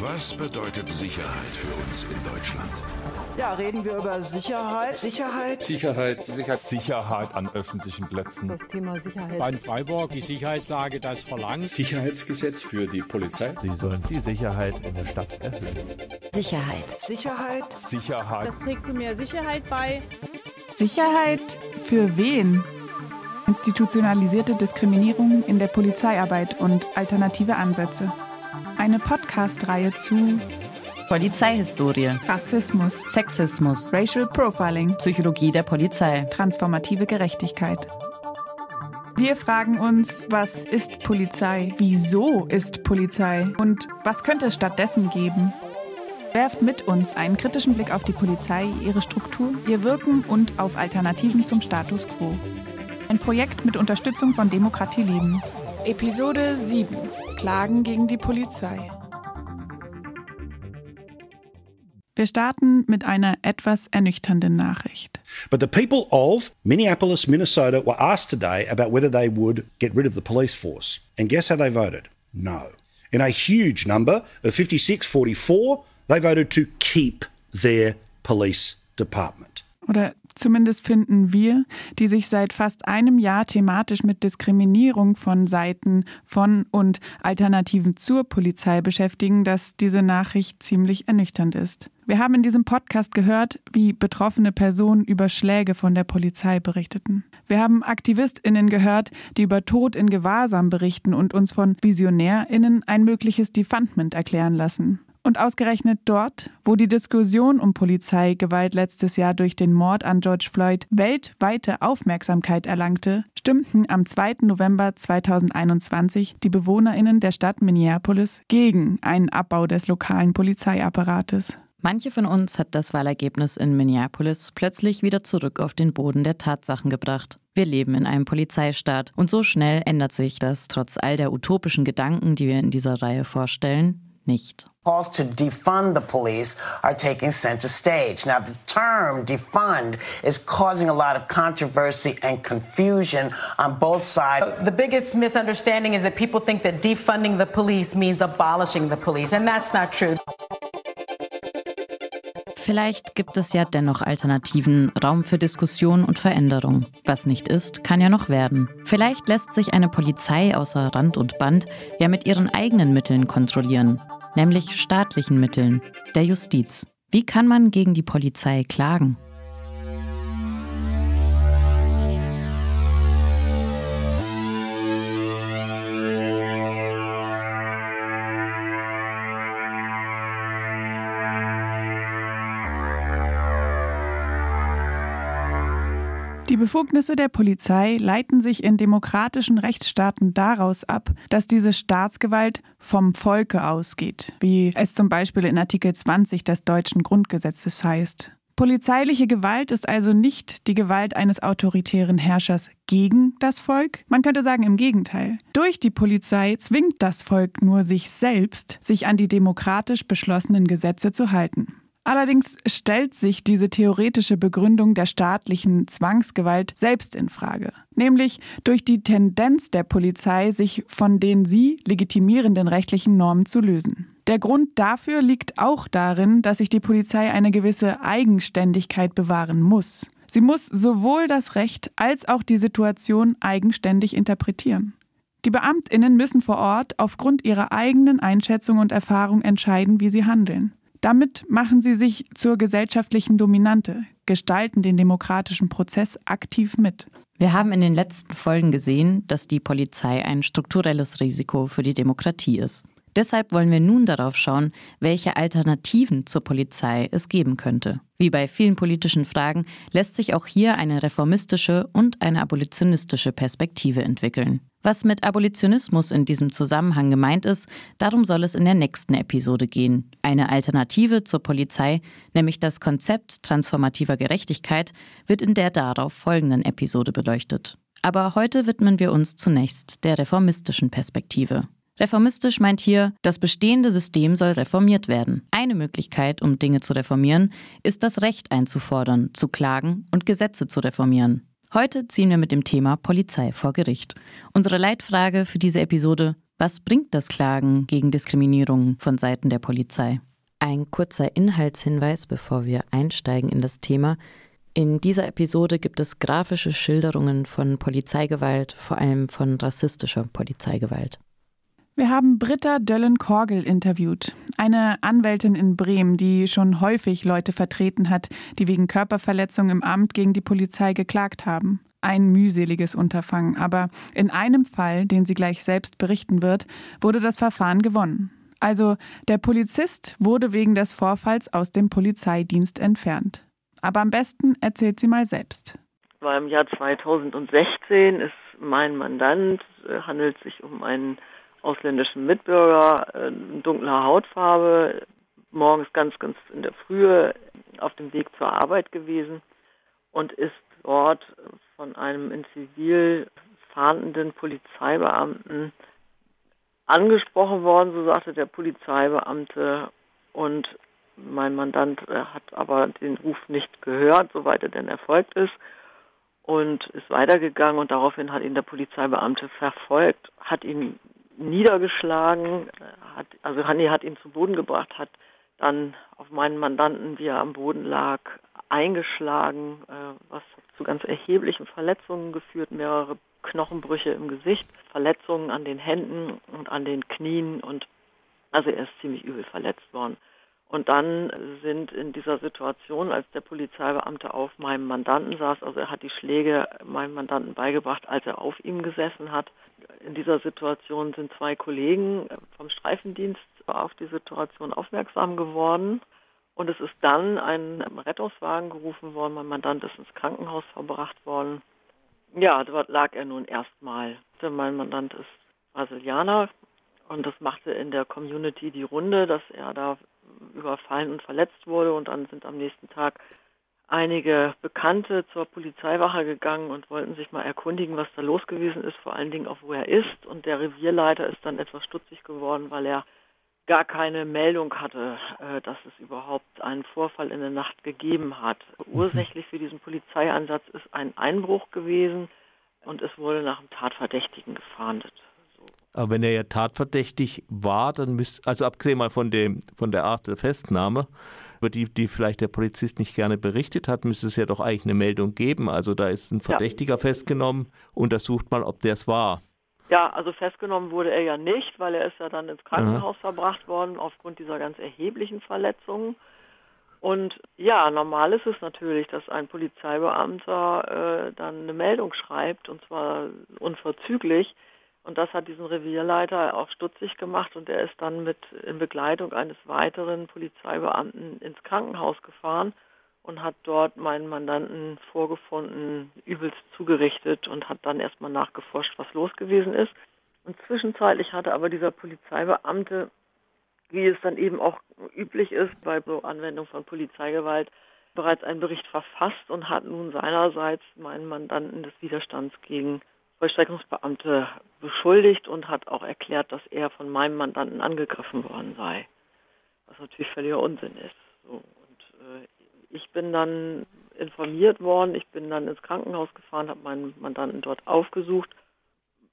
Was bedeutet Sicherheit für uns in Deutschland? Ja, reden wir über Sicherheit. Sicherheit. Sicherheit. Sicherheit. Sicherheit an öffentlichen Plätzen. Das Thema Sicherheit. Bei Freiburg die Sicherheitslage das verlangt. Sicherheitsgesetz für die Polizei. Sie sollen die Sicherheit in der Stadt erhöhen. Sicherheit. Sicherheit. Sicherheit. Das trägt zu mehr Sicherheit bei. Sicherheit für wen? Institutionalisierte Diskriminierung in der Polizeiarbeit und alternative Ansätze. Eine Podcast-Reihe zu Polizeihistorie, Rassismus, Sexismus, Racial Profiling, Psychologie der Polizei, transformative Gerechtigkeit. Wir fragen uns, was ist Polizei? Wieso ist Polizei? Und was könnte es stattdessen geben? Werft mit uns einen kritischen Blick auf die Polizei, ihre Struktur, ihr Wirken und auf Alternativen zum Status quo. Ein Projekt mit Unterstützung von Demokratie Leben. Episode 7. Klagen gegen die Polizei. Wir starten mit einer etwas ernüchternden Nachricht. But the people of Minneapolis, Minnesota were asked today about whether they would get rid of the police force. And guess how they voted? No. In a huge number of 56 44, they voted to keep their police department. Oder zumindest finden wir, die sich seit fast einem Jahr thematisch mit Diskriminierung von Seiten von und Alternativen zur Polizei beschäftigen, dass diese Nachricht ziemlich ernüchternd ist. Wir haben in diesem Podcast gehört, wie betroffene Personen über Schläge von der Polizei berichteten. Wir haben Aktivistinnen gehört, die über Tod in Gewahrsam berichten und uns von Visionärinnen ein mögliches Defundment erklären lassen. Und ausgerechnet dort, wo die Diskussion um Polizeigewalt letztes Jahr durch den Mord an George Floyd weltweite Aufmerksamkeit erlangte, stimmten am 2. November 2021 die Bewohnerinnen der Stadt Minneapolis gegen einen Abbau des lokalen Polizeiapparates. Manche von uns hat das Wahlergebnis in Minneapolis plötzlich wieder zurück auf den Boden der Tatsachen gebracht. Wir leben in einem Polizeistaat und so schnell ändert sich das trotz all der utopischen Gedanken, die wir in dieser Reihe vorstellen, nicht. Calls to defund the police are taking center stage. Now, the term defund is causing a lot of controversy and confusion on both sides. The biggest misunderstanding is that people think that defunding the police means abolishing the police, and that's not true. Vielleicht gibt es ja dennoch Alternativen, Raum für Diskussion und Veränderung. Was nicht ist, kann ja noch werden. Vielleicht lässt sich eine Polizei außer Rand und Band ja mit ihren eigenen Mitteln kontrollieren, nämlich staatlichen Mitteln, der Justiz. Wie kann man gegen die Polizei klagen? Befugnisse der Polizei leiten sich in demokratischen Rechtsstaaten daraus ab, dass diese Staatsgewalt vom Volke ausgeht, wie es zum Beispiel in Artikel 20 des deutschen Grundgesetzes heißt. Polizeiliche Gewalt ist also nicht die Gewalt eines autoritären Herrschers gegen das Volk. Man könnte sagen im Gegenteil. Durch die Polizei zwingt das Volk nur sich selbst, sich an die demokratisch beschlossenen Gesetze zu halten. Allerdings stellt sich diese theoretische Begründung der staatlichen Zwangsgewalt selbst in Frage, nämlich durch die Tendenz der Polizei, sich von den sie legitimierenden rechtlichen Normen zu lösen. Der Grund dafür liegt auch darin, dass sich die Polizei eine gewisse Eigenständigkeit bewahren muss. Sie muss sowohl das Recht als auch die Situation eigenständig interpretieren. Die Beamtinnen müssen vor Ort aufgrund ihrer eigenen Einschätzung und Erfahrung entscheiden, wie sie handeln. Damit machen sie sich zur gesellschaftlichen Dominante, gestalten den demokratischen Prozess aktiv mit. Wir haben in den letzten Folgen gesehen, dass die Polizei ein strukturelles Risiko für die Demokratie ist. Deshalb wollen wir nun darauf schauen, welche Alternativen zur Polizei es geben könnte. Wie bei vielen politischen Fragen lässt sich auch hier eine reformistische und eine abolitionistische Perspektive entwickeln. Was mit Abolitionismus in diesem Zusammenhang gemeint ist, darum soll es in der nächsten Episode gehen. Eine Alternative zur Polizei, nämlich das Konzept transformativer Gerechtigkeit, wird in der darauf folgenden Episode beleuchtet. Aber heute widmen wir uns zunächst der reformistischen Perspektive. Reformistisch meint hier, das bestehende System soll reformiert werden. Eine Möglichkeit, um Dinge zu reformieren, ist das Recht einzufordern, zu klagen und Gesetze zu reformieren. Heute ziehen wir mit dem Thema Polizei vor Gericht. Unsere Leitfrage für diese Episode, Was bringt das Klagen gegen Diskriminierung von Seiten der Polizei? Ein kurzer Inhaltshinweis, bevor wir einsteigen in das Thema. In dieser Episode gibt es grafische Schilderungen von Polizeigewalt, vor allem von rassistischer Polizeigewalt. Wir haben Britta Döllen-Korgel interviewt, eine Anwältin in Bremen, die schon häufig Leute vertreten hat, die wegen Körperverletzung im Amt gegen die Polizei geklagt haben. Ein mühseliges Unterfangen, aber in einem Fall, den sie gleich selbst berichten wird, wurde das Verfahren gewonnen. Also der Polizist wurde wegen des Vorfalls aus dem Polizeidienst entfernt. Aber am besten erzählt sie mal selbst. War im Jahr 2016 ist mein Mandant, äh, handelt sich um einen ausländischen Mitbürger, äh, dunkler Hautfarbe, morgens ganz, ganz in der Frühe auf dem Weg zur Arbeit gewesen und ist dort von einem in Zivil fahndenden Polizeibeamten angesprochen worden, so sagte der Polizeibeamte. Und mein Mandant äh, hat aber den Ruf nicht gehört, soweit er denn erfolgt ist, und ist weitergegangen und daraufhin hat ihn der Polizeibeamte verfolgt, hat ihn niedergeschlagen, hat, also Hanni hat ihn zu Boden gebracht, hat dann auf meinen Mandanten, wie er am Boden lag, eingeschlagen, äh, was zu ganz erheblichen Verletzungen geführt, mehrere Knochenbrüche im Gesicht, Verletzungen an den Händen und an den Knien und also er ist ziemlich übel verletzt worden. Und dann sind in dieser Situation, als der Polizeibeamte auf meinem Mandanten saß, also er hat die Schläge meinem Mandanten beigebracht, als er auf ihm gesessen hat. In dieser Situation sind zwei Kollegen vom Streifendienst auf die Situation aufmerksam geworden. Und es ist dann ein Rettungswagen gerufen worden. Mein Mandant ist ins Krankenhaus verbracht worden. Ja, dort lag er nun erstmal. Mein Mandant ist Brasilianer und das machte in der Community die Runde, dass er da überfallen und verletzt wurde. Und dann sind am nächsten Tag einige Bekannte zur Polizeiwache gegangen und wollten sich mal erkundigen, was da los gewesen ist, vor allen Dingen auch wo er ist. Und der Revierleiter ist dann etwas stutzig geworden, weil er gar keine Meldung hatte, äh, dass es überhaupt einen Vorfall in der Nacht gegeben hat. Ursächlich für diesen Polizeieinsatz ist ein Einbruch gewesen und es wurde nach dem Tatverdächtigen gefahndet. Aber wenn er ja tatverdächtig war, dann müsste, also abgesehen mal von, dem, von der Art der Festnahme, über die, die vielleicht der Polizist nicht gerne berichtet hat, müsste es ja doch eigentlich eine Meldung geben. Also da ist ein Verdächtiger ja. festgenommen, untersucht mal, ob der es war. Ja, also festgenommen wurde er ja nicht, weil er ist ja dann ins Krankenhaus mhm. verbracht worden aufgrund dieser ganz erheblichen Verletzungen. Und ja, normal ist es natürlich, dass ein Polizeibeamter äh, dann eine Meldung schreibt, und zwar unverzüglich. Und das hat diesen Revierleiter auch stutzig gemacht und er ist dann mit in Begleitung eines weiteren Polizeibeamten ins Krankenhaus gefahren und hat dort meinen Mandanten vorgefunden, übelst zugerichtet und hat dann erstmal nachgeforscht, was los gewesen ist. Und zwischenzeitlich hatte aber dieser Polizeibeamte, wie es dann eben auch üblich ist bei Anwendung von Polizeigewalt, bereits einen Bericht verfasst und hat nun seinerseits meinen Mandanten des Widerstands gegen Vollstreckungsbeamte beschuldigt und hat auch erklärt, dass er von meinem Mandanten angegriffen worden sei. Was natürlich völliger Unsinn ist. So, und äh, ich bin dann informiert worden, ich bin dann ins Krankenhaus gefahren, habe meinen Mandanten dort aufgesucht.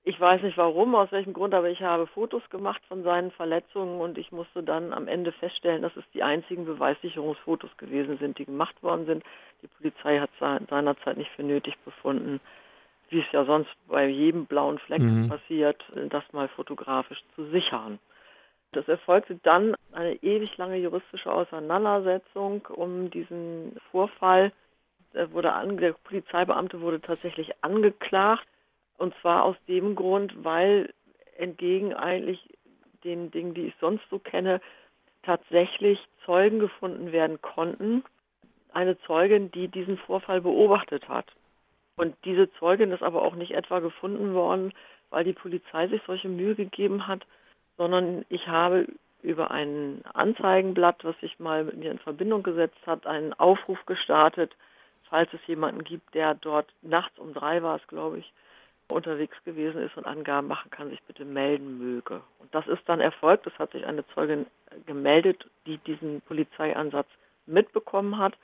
Ich weiß nicht warum, aus welchem Grund, aber ich habe Fotos gemacht von seinen Verletzungen und ich musste dann am Ende feststellen, dass es die einzigen Beweissicherungsfotos gewesen sind, die gemacht worden sind. Die Polizei hat seinerzeit nicht für nötig befunden, wie es ja sonst bei jedem blauen Fleck mhm. passiert, das mal fotografisch zu sichern. Das erfolgte dann eine ewig lange juristische Auseinandersetzung um diesen Vorfall. Der, wurde an, der Polizeibeamte wurde tatsächlich angeklagt und zwar aus dem Grund, weil entgegen eigentlich den Dingen, die ich sonst so kenne, tatsächlich Zeugen gefunden werden konnten. Eine Zeugin, die diesen Vorfall beobachtet hat. Und diese Zeugin ist aber auch nicht etwa gefunden worden, weil die Polizei sich solche Mühe gegeben hat, sondern ich habe über ein Anzeigenblatt, was sich mal mit mir in Verbindung gesetzt hat, einen Aufruf gestartet, falls es jemanden gibt, der dort nachts um drei war es, glaube ich, unterwegs gewesen ist und Angaben machen kann, sich bitte melden möge. Und das ist dann erfolgt. Es hat sich eine Zeugin gemeldet, die diesen Polizeieinsatz mitbekommen hat.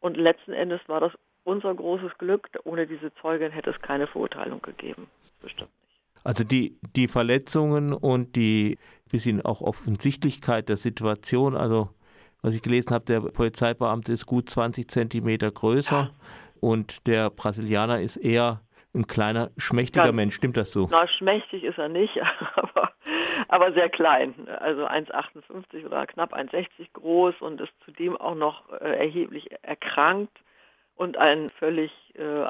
Und letzten Endes war das unser großes Glück. Ohne diese Zeugin hätte es keine Verurteilung gegeben. Bestimmt nicht. Also die, die Verletzungen und die bisschen auch Offensichtlichkeit der Situation, also was ich gelesen habe, der Polizeibeamte ist gut 20 Zentimeter größer ja. und der Brasilianer ist eher ein kleiner, schmächtiger ja, Mensch. Stimmt das so? Na, schmächtig ist er nicht, aber, aber sehr klein. Also 1,58 oder knapp 1,60 groß und ist zudem auch noch äh, erheblich erkrankt und ein völlig äh,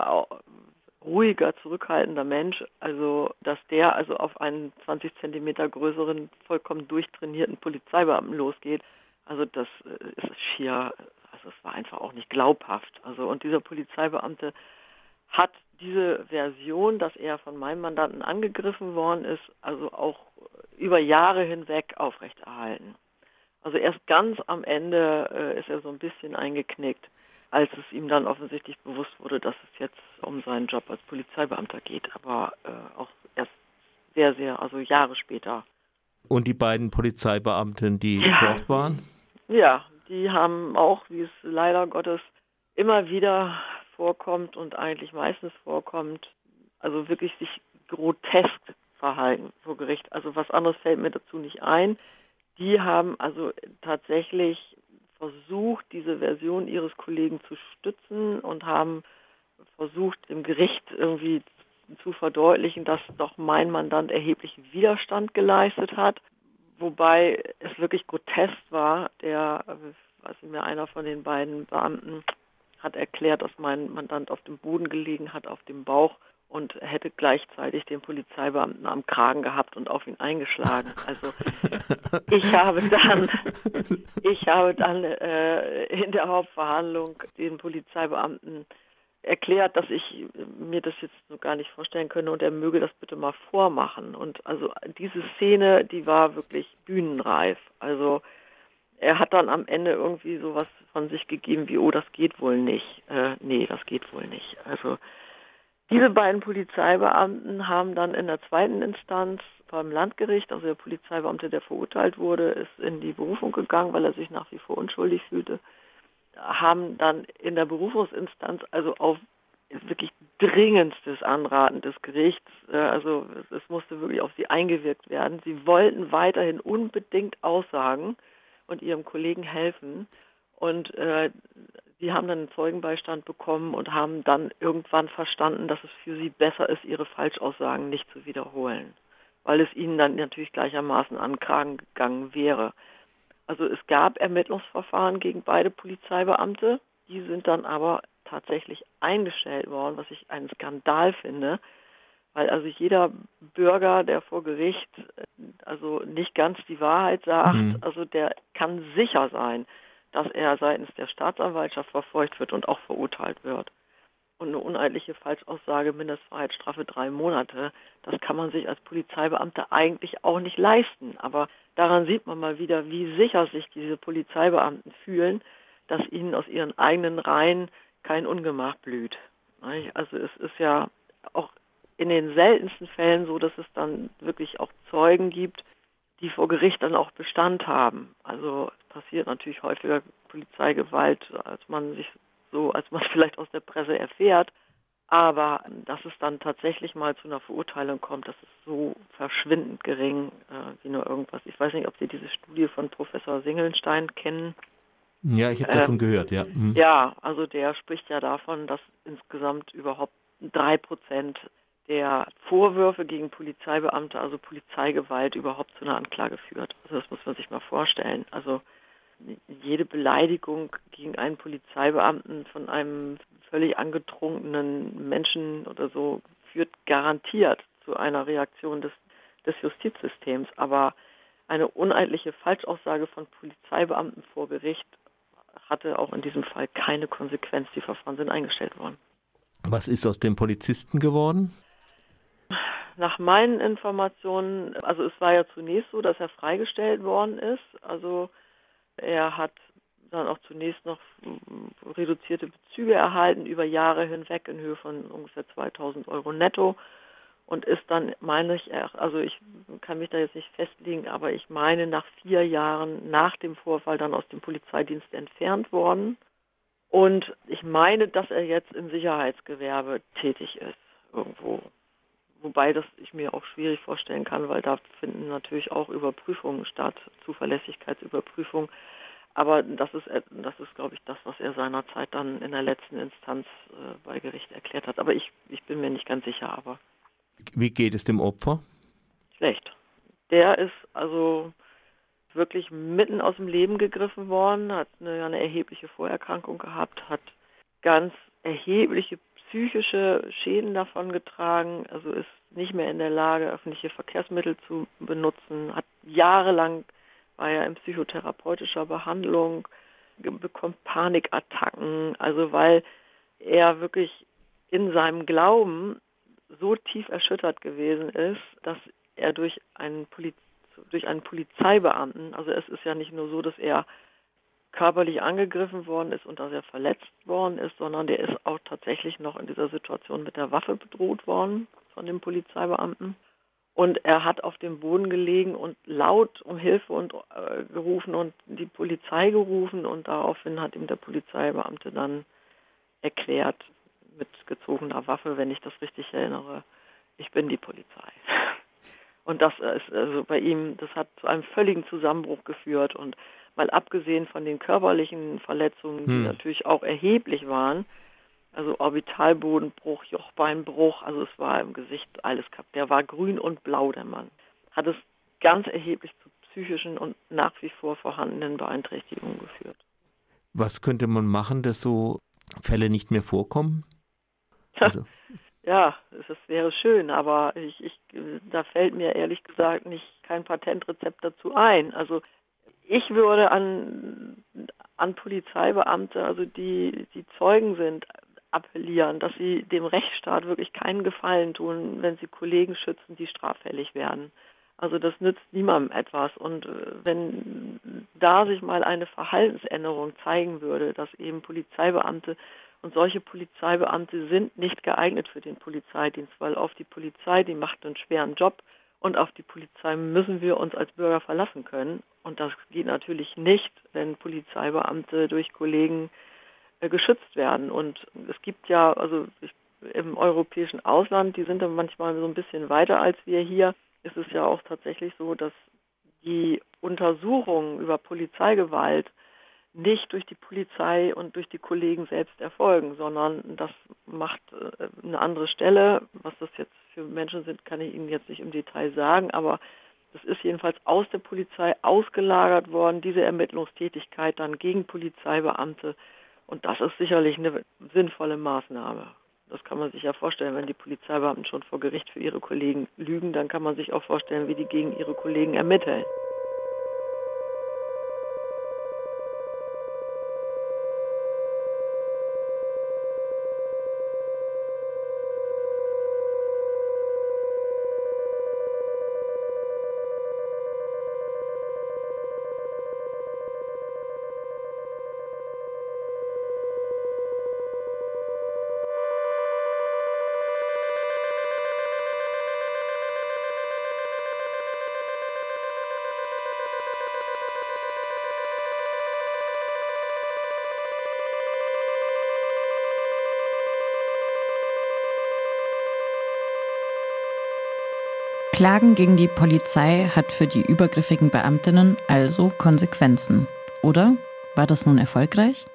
ruhiger, zurückhaltender Mensch. Also, dass der also auf einen 20 Zentimeter größeren, vollkommen durchtrainierten Polizeibeamten losgeht, also das äh, ist schier, also es war einfach auch nicht glaubhaft. Also und dieser Polizeibeamte hat diese Version, dass er von meinem Mandanten angegriffen worden ist, also auch über Jahre hinweg aufrechterhalten. Also erst ganz am Ende äh, ist er so ein bisschen eingeknickt, als es ihm dann offensichtlich bewusst wurde, dass es jetzt um seinen Job als Polizeibeamter geht, aber äh, auch erst sehr, sehr, also Jahre später. Und die beiden Polizeibeamten, die ja. dort waren? Ja, die haben auch, wie es leider Gottes immer wieder vorkommt und eigentlich meistens vorkommt, also wirklich sich grotesk verhalten vor Gericht. Also was anderes fällt mir dazu nicht ein. Die haben also tatsächlich versucht, diese Version ihres Kollegen zu stützen und haben versucht, dem Gericht irgendwie zu verdeutlichen, dass doch mein Mandant erheblichen Widerstand geleistet hat wobei es wirklich grotesk war. Der, weiß ich mir, einer von den beiden Beamten hat erklärt, dass mein Mandant auf dem Boden gelegen hat, auf dem Bauch und hätte gleichzeitig den Polizeibeamten am Kragen gehabt und auf ihn eingeschlagen. Also ich habe dann, ich habe dann äh, in der Hauptverhandlung den Polizeibeamten erklärt, dass ich mir das jetzt so gar nicht vorstellen könne und er möge das bitte mal vormachen. Und also diese Szene, die war wirklich bühnenreif. Also er hat dann am Ende irgendwie sowas von sich gegeben wie, oh, das geht wohl nicht. Äh, nee, das geht wohl nicht. Also diese beiden Polizeibeamten haben dann in der zweiten Instanz beim Landgericht, also der Polizeibeamte, der verurteilt wurde, ist in die Berufung gegangen, weil er sich nach wie vor unschuldig fühlte haben dann in der Berufungsinstanz also auf wirklich dringendstes Anraten des Gerichts, äh, also es musste wirklich auf sie eingewirkt werden. Sie wollten weiterhin unbedingt aussagen und ihrem Kollegen helfen. Und äh, sie haben dann einen Zeugenbeistand bekommen und haben dann irgendwann verstanden, dass es für sie besser ist, ihre Falschaussagen nicht zu wiederholen, weil es ihnen dann natürlich gleichermaßen an Kragen gegangen wäre. Also es gab Ermittlungsverfahren gegen beide Polizeibeamte, die sind dann aber tatsächlich eingestellt worden, was ich einen Skandal finde, weil also jeder Bürger, der vor Gericht äh, also nicht ganz die Wahrheit sagt, mhm. also der kann sicher sein, dass er seitens der Staatsanwaltschaft verfolgt wird und auch verurteilt wird. Und eine uneidliche Falschaussage, Mindestfreiheitsstrafe drei Monate, das kann man sich als Polizeibeamter eigentlich auch nicht leisten. Aber daran sieht man mal wieder, wie sicher sich diese Polizeibeamten fühlen, dass ihnen aus ihren eigenen Reihen kein Ungemach blüht. Also es ist ja auch in den seltensten Fällen so, dass es dann wirklich auch Zeugen gibt, die vor Gericht dann auch Bestand haben. Also es passiert natürlich häufiger Polizeigewalt, als man sich so, als man vielleicht aus der Presse erfährt. Aber dass es dann tatsächlich mal zu einer Verurteilung kommt, das ist so verschwindend gering äh, wie nur irgendwas. Ich weiß nicht, ob Sie diese Studie von Professor Singelstein kennen. Ja, ich habe davon ähm, gehört, ja. Mhm. Ja, also der spricht ja davon, dass insgesamt überhaupt drei Prozent der Vorwürfe gegen Polizeibeamte, also Polizeigewalt, überhaupt zu einer Anklage führt. Also das muss man sich mal vorstellen. Also jede Beleidigung gegen einen Polizeibeamten von einem völlig angetrunkenen Menschen oder so führt garantiert zu einer Reaktion des, des Justizsystems. Aber eine uneidliche Falschaussage von Polizeibeamten vor Gericht hatte auch in diesem Fall keine Konsequenz. Die Verfahren sind eingestellt worden. Was ist aus dem Polizisten geworden? Nach meinen Informationen, also es war ja zunächst so, dass er freigestellt worden ist. Also er hat dann auch zunächst noch reduzierte Bezüge erhalten über Jahre hinweg in Höhe von ungefähr 2000 Euro netto und ist dann, meine ich, also ich kann mich da jetzt nicht festlegen, aber ich meine nach vier Jahren nach dem Vorfall dann aus dem Polizeidienst entfernt worden. Und ich meine, dass er jetzt im Sicherheitsgewerbe tätig ist, irgendwo wobei das ich mir auch schwierig vorstellen kann, weil da finden natürlich auch Überprüfungen statt, Zuverlässigkeitsüberprüfungen. Aber das ist, das ist, glaube ich, das, was er seinerzeit dann in der letzten Instanz äh, bei Gericht erklärt hat. Aber ich, ich bin mir nicht ganz sicher. Aber wie geht es dem Opfer? Schlecht. Der ist also wirklich mitten aus dem Leben gegriffen worden, hat eine, eine erhebliche Vorerkrankung gehabt, hat ganz erhebliche psychische Schäden davon getragen, also ist nicht mehr in der Lage, öffentliche Verkehrsmittel zu benutzen, hat jahrelang war er in psychotherapeutischer Behandlung, bekommt Panikattacken, also weil er wirklich in seinem Glauben so tief erschüttert gewesen ist, dass er durch einen, Poliz durch einen Polizeibeamten, also es ist ja nicht nur so, dass er körperlich angegriffen worden ist und dass er verletzt worden ist, sondern der ist auch tatsächlich noch in dieser Situation mit der Waffe bedroht worden von dem Polizeibeamten. Und er hat auf dem Boden gelegen und laut um Hilfe und, äh, gerufen und die Polizei gerufen und daraufhin hat ihm der Polizeibeamte dann erklärt mit gezogener Waffe, wenn ich das richtig erinnere, ich bin die Polizei. Und das ist also bei ihm, das hat zu einem völligen Zusammenbruch geführt und mal abgesehen von den körperlichen Verletzungen, die hm. natürlich auch erheblich waren, also Orbitalbodenbruch, Jochbeinbruch, also es war im Gesicht alles kaputt. Der war grün und blau, der Mann. Hat es ganz erheblich zu psychischen und nach wie vor vorhandenen Beeinträchtigungen geführt. Was könnte man machen, dass so Fälle nicht mehr vorkommen? Also. ja, es wäre schön, aber ich, ich, da fällt mir ehrlich gesagt nicht kein Patentrezept dazu ein. Also ich würde an, an Polizeibeamte, also die, die Zeugen sind, appellieren, dass sie dem Rechtsstaat wirklich keinen Gefallen tun, wenn sie Kollegen schützen, die straffällig werden. Also das nützt niemandem etwas. Und äh, wenn da sich mal eine Verhaltensänderung zeigen würde, dass eben Polizeibeamte und solche Polizeibeamte sind nicht geeignet für den Polizeidienst, weil auf die Polizei, die macht einen schweren Job und auf die Polizei müssen wir uns als Bürger verlassen können. Und das geht natürlich nicht, wenn Polizeibeamte durch Kollegen äh, geschützt werden. Und es gibt ja, also ich, im europäischen Ausland, die sind dann manchmal so ein bisschen weiter als wir hier, ist es ja auch tatsächlich so, dass die Untersuchungen über Polizeigewalt nicht durch die Polizei und durch die Kollegen selbst erfolgen, sondern das macht äh, eine andere Stelle. Was das jetzt für Menschen sind, kann ich Ihnen jetzt nicht im Detail sagen, aber das ist jedenfalls aus der Polizei ausgelagert worden, diese Ermittlungstätigkeit dann gegen Polizeibeamte und das ist sicherlich eine sinnvolle Maßnahme. Das kann man sich ja vorstellen, wenn die Polizeibeamten schon vor Gericht für ihre Kollegen lügen, dann kann man sich auch vorstellen, wie die gegen ihre Kollegen ermitteln. Klagen gegen die Polizei hat für die übergriffigen Beamtinnen also Konsequenzen. Oder? War das nun erfolgreich?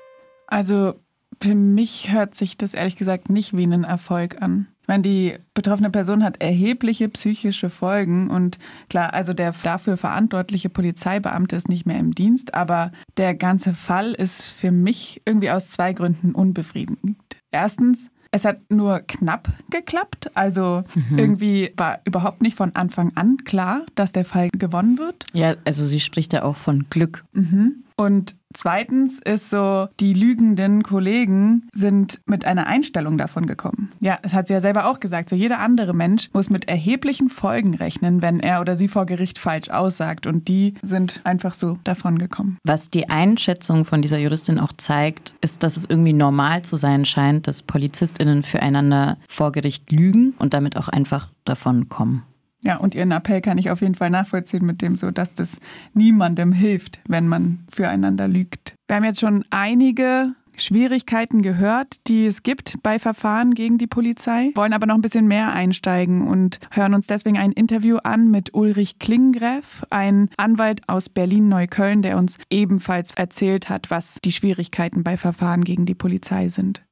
Also für mich hört sich das ehrlich gesagt nicht wie einen Erfolg an. Ich meine, die betroffene Person hat erhebliche psychische Folgen und klar, also der dafür verantwortliche Polizeibeamte ist nicht mehr im Dienst, aber der ganze Fall ist für mich irgendwie aus zwei Gründen unbefriedigend. Erstens, es hat nur knapp geklappt. Also mhm. irgendwie war überhaupt nicht von Anfang an klar, dass der Fall gewonnen wird. Ja, also sie spricht ja auch von Glück. Mhm. Und zweitens ist so, die lügenden Kollegen sind mit einer Einstellung davon gekommen. Ja, es hat sie ja selber auch gesagt. So jeder andere Mensch muss mit erheblichen Folgen rechnen, wenn er oder sie vor Gericht falsch aussagt. Und die sind einfach so davon gekommen. Was die Einschätzung von dieser Juristin auch zeigt, ist, dass es irgendwie normal zu sein scheint, dass PolizistInnen füreinander vor Gericht lügen und damit auch einfach davon kommen. Ja, und Ihren Appell kann ich auf jeden Fall nachvollziehen mit dem so, dass das niemandem hilft, wenn man füreinander lügt. Wir haben jetzt schon einige Schwierigkeiten gehört, die es gibt bei Verfahren gegen die Polizei, wollen aber noch ein bisschen mehr einsteigen und hören uns deswegen ein Interview an mit Ulrich Klingreff, ein Anwalt aus Berlin-Neukölln, der uns ebenfalls erzählt hat, was die Schwierigkeiten bei Verfahren gegen die Polizei sind.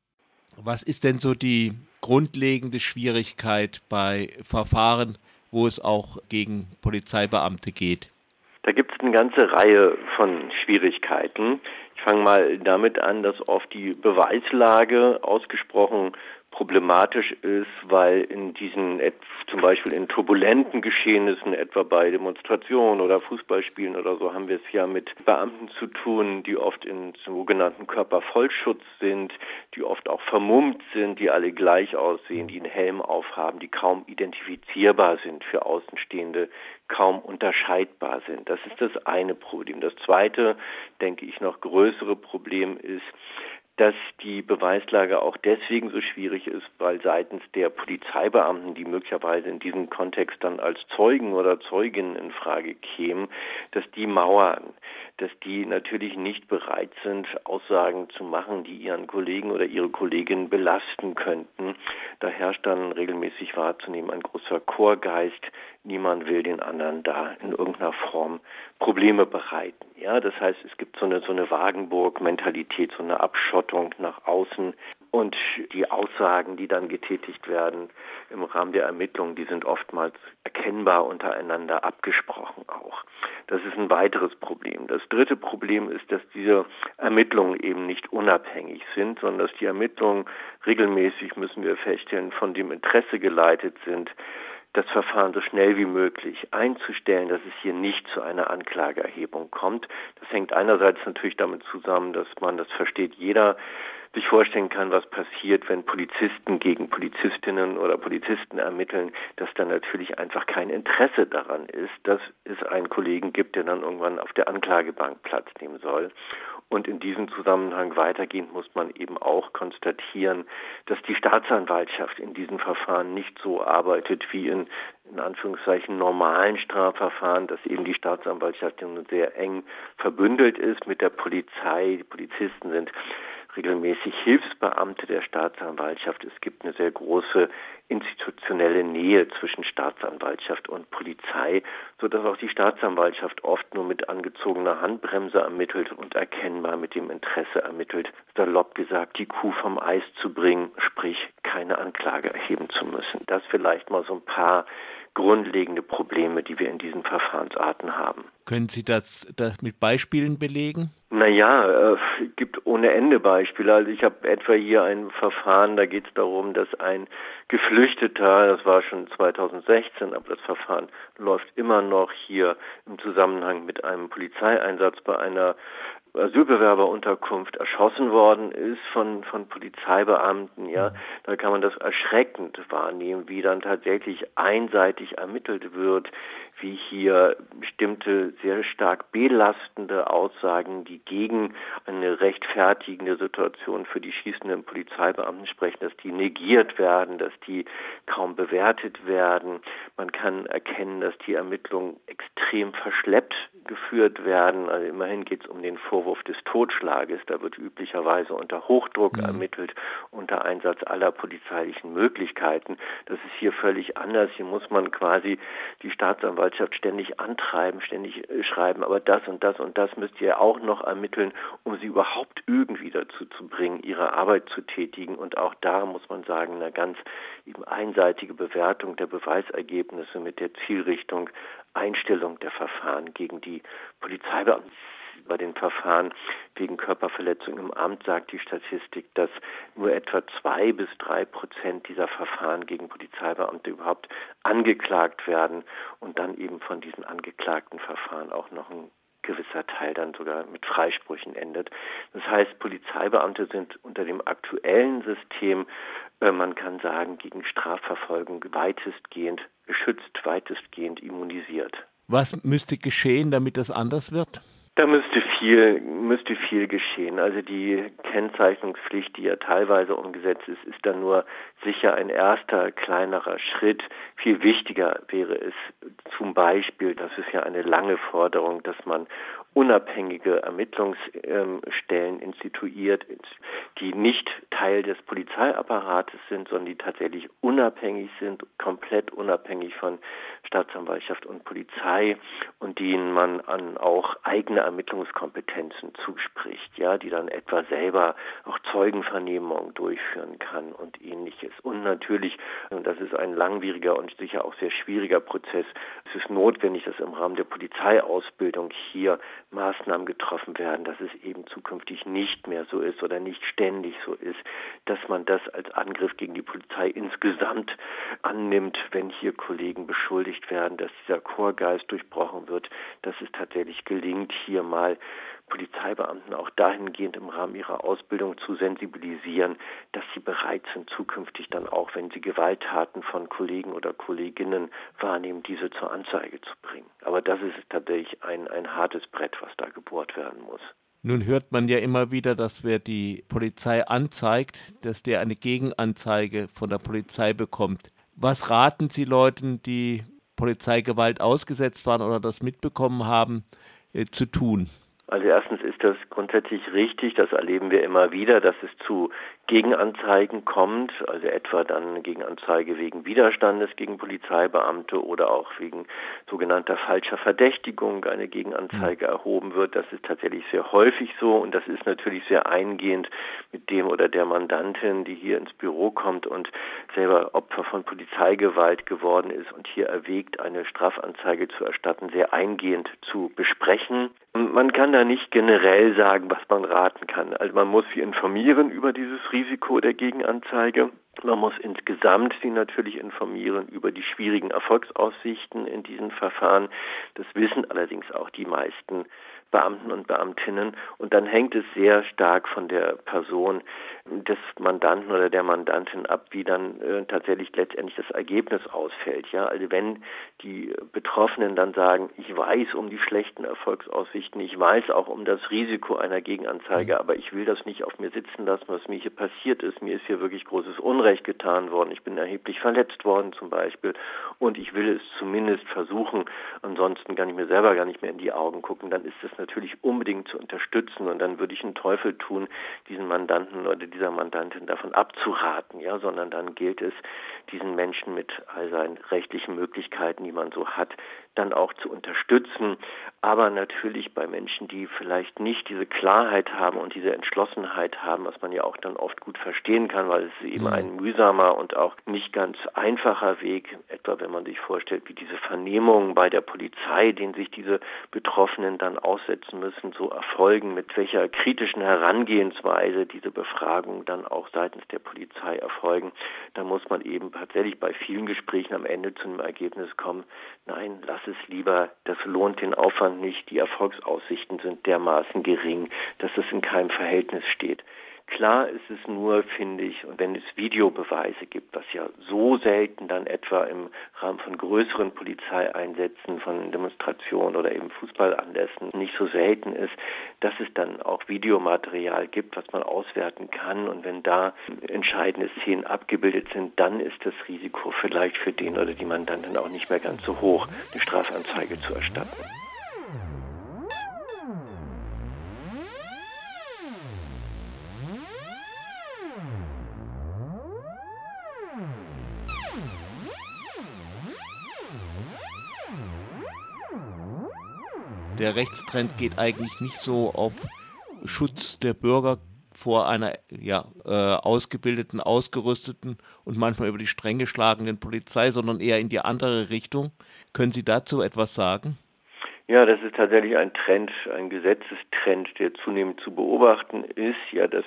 Was ist denn so die grundlegende Schwierigkeit bei Verfahren, wo es auch gegen Polizeibeamte geht? Da gibt es eine ganze Reihe von Schwierigkeiten. Ich fange mal damit an, dass oft die Beweislage ausgesprochen problematisch ist, weil in diesen zum Beispiel in turbulenten Geschehnissen, etwa bei Demonstrationen oder Fußballspielen oder so, haben wir es ja mit Beamten zu tun, die oft in sogenannten Körpervollschutz sind, die oft auch vermummt sind, die alle gleich aussehen, die einen Helm aufhaben, die kaum identifizierbar sind für Außenstehende, kaum unterscheidbar sind. Das ist das eine Problem. Das zweite, denke ich, noch größere Problem ist, dass die Beweislage auch deswegen so schwierig ist, weil seitens der Polizeibeamten, die möglicherweise in diesem Kontext dann als Zeugen oder Zeuginnen in Frage kämen, dass die mauern, dass die natürlich nicht bereit sind, Aussagen zu machen, die ihren Kollegen oder ihre Kolleginnen belasten könnten. Da herrscht dann regelmäßig wahrzunehmen ein großer Chorgeist. Niemand will den anderen da in irgendeiner Form Probleme bereiten. Ja, das heißt, es gibt so eine, so eine Wagenburg-Mentalität, so eine Abschottung nach außen. Und die Aussagen, die dann getätigt werden im Rahmen der Ermittlungen, die sind oftmals erkennbar untereinander abgesprochen auch. Das ist ein weiteres Problem. Das dritte Problem ist, dass diese Ermittlungen eben nicht unabhängig sind, sondern dass die Ermittlungen regelmäßig, müssen wir feststellen, von dem Interesse geleitet sind, das Verfahren so schnell wie möglich einzustellen, dass es hier nicht zu einer Anklageerhebung kommt. Das hängt einerseits natürlich damit zusammen, dass man, das versteht jeder, sich vorstellen kann, was passiert, wenn Polizisten gegen Polizistinnen oder Polizisten ermitteln, dass da natürlich einfach kein Interesse daran ist, dass es einen Kollegen gibt, der dann irgendwann auf der Anklagebank Platz nehmen soll. Und in diesem Zusammenhang weitergehend muss man eben auch konstatieren, dass die Staatsanwaltschaft in diesen Verfahren nicht so arbeitet wie in, in Anführungszeichen normalen Strafverfahren, dass eben die Staatsanwaltschaft sehr eng verbündelt ist mit der Polizei. Die Polizisten sind regelmäßig Hilfsbeamte der Staatsanwaltschaft. Es gibt eine sehr große institutionelle Nähe zwischen Staatsanwaltschaft und Polizei, so dass auch die Staatsanwaltschaft oft nur mit angezogener Handbremse ermittelt und erkennbar mit dem Interesse ermittelt, salopp gesagt, die Kuh vom Eis zu bringen, sprich keine Anklage erheben zu müssen. Das vielleicht mal so ein paar grundlegende Probleme, die wir in diesen Verfahrensarten haben. Können Sie das, das mit Beispielen belegen? Naja, es äh, gibt ohne Ende Beispiele. Also ich habe etwa hier ein Verfahren, da geht es darum, dass ein Geflüchteter, das war schon 2016, aber das Verfahren läuft immer noch hier im Zusammenhang mit einem Polizeieinsatz bei einer Asylbewerberunterkunft erschossen worden ist von, von Polizeibeamten, ja, da kann man das erschreckend wahrnehmen, wie dann tatsächlich einseitig ermittelt wird, wie hier bestimmte sehr stark belastende Aussagen, die gegen eine rechtfertigende Situation für die schießenden Polizeibeamten sprechen, dass die negiert werden, dass die kaum bewertet werden. Man kann erkennen, dass die Ermittlungen extrem verschleppt geführt werden. Also immerhin geht es um den Vorwurf des Totschlages. Da wird üblicherweise unter Hochdruck mhm. ermittelt, unter Einsatz aller polizeilichen Möglichkeiten. Das ist hier völlig anders. Hier muss man quasi die Staatsanwaltschaft ständig antreiben, ständig äh, schreiben, aber das und das und das müsst ihr auch noch ermitteln, um sie überhaupt irgendwie dazu zu bringen, ihre Arbeit zu tätigen. Und auch da muss man sagen, eine ganz eben einseitige Bewertung der Beweisergebnisse mit der Zielrichtung Einstellung der Verfahren gegen die Polizeibeamten. Bei den Verfahren wegen Körperverletzung im Amt sagt die Statistik, dass nur etwa zwei bis drei Prozent dieser Verfahren gegen Polizeibeamte überhaupt angeklagt werden und dann eben von diesen angeklagten Verfahren auch noch ein gewisser Teil dann sogar mit Freisprüchen endet. Das heißt, Polizeibeamte sind unter dem aktuellen System, äh, man kann sagen, gegen Strafverfolgung weitestgehend geschützt, weitestgehend immunisiert. Was müsste geschehen, damit das anders wird? Da müsste viel, müsste viel geschehen. Also die Kennzeichnungspflicht, die ja teilweise umgesetzt ist, ist dann nur sicher ein erster kleinerer Schritt. Viel wichtiger wäre es zum Beispiel, das ist ja eine lange Forderung, dass man unabhängige Ermittlungsstellen instituiert, die nicht Teil des Polizeiapparates sind, sondern die tatsächlich unabhängig sind, komplett unabhängig von Staatsanwaltschaft und Polizei und denen man an auch eigene Ermittlungskompetenzen zuspricht, ja, die dann etwa selber auch Zeugenvernehmungen durchführen kann und ähnliches. Und natürlich, und das ist ein langwieriger und sicher auch sehr schwieriger Prozess, es ist notwendig, dass im Rahmen der Polizeiausbildung hier Maßnahmen getroffen werden, dass es eben zukünftig nicht mehr so ist oder nicht ständig so ist, dass man das als Angriff gegen die Polizei insgesamt annimmt, wenn hier Kollegen beschuldigt werden, dass dieser Chorgeist durchbrochen wird, dass es tatsächlich gelingt, hier mal Polizeibeamten auch dahingehend im Rahmen ihrer Ausbildung zu sensibilisieren, dass sie bereit sind, zukünftig dann auch, wenn sie Gewalttaten von Kollegen oder Kolleginnen wahrnehmen, diese zur Anzeige zu bringen. Aber das ist tatsächlich ein, ein hartes Brett, was da gebohrt werden muss. Nun hört man ja immer wieder, dass wer die Polizei anzeigt, dass der eine Gegenanzeige von der Polizei bekommt. Was raten Sie Leuten, die Polizeigewalt ausgesetzt waren oder das mitbekommen haben, äh, zu tun? Also erstens ist das grundsätzlich richtig, das erleben wir immer wieder, dass es zu Gegenanzeigen kommt, also etwa dann Gegenanzeige wegen Widerstandes gegen Polizeibeamte oder auch wegen sogenannter falscher Verdächtigung eine Gegenanzeige mhm. erhoben wird. Das ist tatsächlich sehr häufig so und das ist natürlich sehr eingehend mit dem oder der Mandantin, die hier ins Büro kommt und selber Opfer von Polizeigewalt geworden ist und hier erwägt, eine Strafanzeige zu erstatten, sehr eingehend zu besprechen. Man kann da nicht generell sagen, was man raten kann. Also man muss sie informieren über dieses Risiko der Gegenanzeige. Man muss insgesamt sie natürlich informieren über die schwierigen Erfolgsaussichten in diesen Verfahren. Das wissen allerdings auch die meisten Beamten und Beamtinnen. Und dann hängt es sehr stark von der Person des Mandanten oder der Mandantin ab, wie dann äh, tatsächlich letztendlich das Ergebnis ausfällt. Ja, also wenn die Betroffenen dann sagen, ich weiß um die schlechten Erfolgsaussichten, ich weiß auch um das Risiko einer Gegenanzeige, mhm. aber ich will das nicht auf mir sitzen lassen, was mir hier passiert ist. Mir ist hier wirklich großes Unrecht getan worden. Ich bin erheblich verletzt worden zum Beispiel und ich will es zumindest versuchen. Ansonsten kann ich mir selber gar nicht mehr in die Augen gucken. Dann ist es natürlich unbedingt zu unterstützen und dann würde ich einen Teufel tun, diesen Mandanten oder dieser Mandantin davon abzuraten, ja, sondern dann gilt es, diesen Menschen mit all seinen rechtlichen Möglichkeiten, die man so hat, dann auch zu unterstützen. Aber natürlich bei Menschen, die vielleicht nicht diese Klarheit haben und diese Entschlossenheit haben, was man ja auch dann oft gut verstehen kann, weil es eben mhm. ein mühsamer und auch nicht ganz einfacher Weg, etwa wenn man sich vorstellt, wie diese Vernehmungen bei der Polizei, denen sich diese Betroffenen dann aussetzen müssen, so erfolgen, mit welcher kritischen Herangehensweise diese Befragungen dann auch seitens der Polizei erfolgen. Da muss man eben tatsächlich bei vielen Gesprächen am Ende zu einem Ergebnis kommen, nein, lass es lieber, das lohnt den Aufwand nicht, die Erfolgsaussichten sind dermaßen gering, dass es in keinem Verhältnis steht. Klar ist es nur, finde ich, und wenn es Videobeweise gibt, was ja so selten dann etwa im Rahmen von größeren Polizeieinsätzen, von Demonstrationen oder eben Fußballanlässen nicht so selten ist, dass es dann auch Videomaterial gibt, was man auswerten kann. Und wenn da entscheidende Szenen abgebildet sind, dann ist das Risiko vielleicht für den oder die Mandantin auch nicht mehr ganz so hoch, eine Strafanzeige zu erstatten. Der Rechtstrend geht eigentlich nicht so auf Schutz der Bürger vor einer ja, äh, ausgebildeten, ausgerüsteten und manchmal über die Stränge schlagenden Polizei, sondern eher in die andere Richtung. Können Sie dazu etwas sagen? Ja, das ist tatsächlich ein Trend, ein Gesetzestrend, der zunehmend zu beobachten ist, ja, dass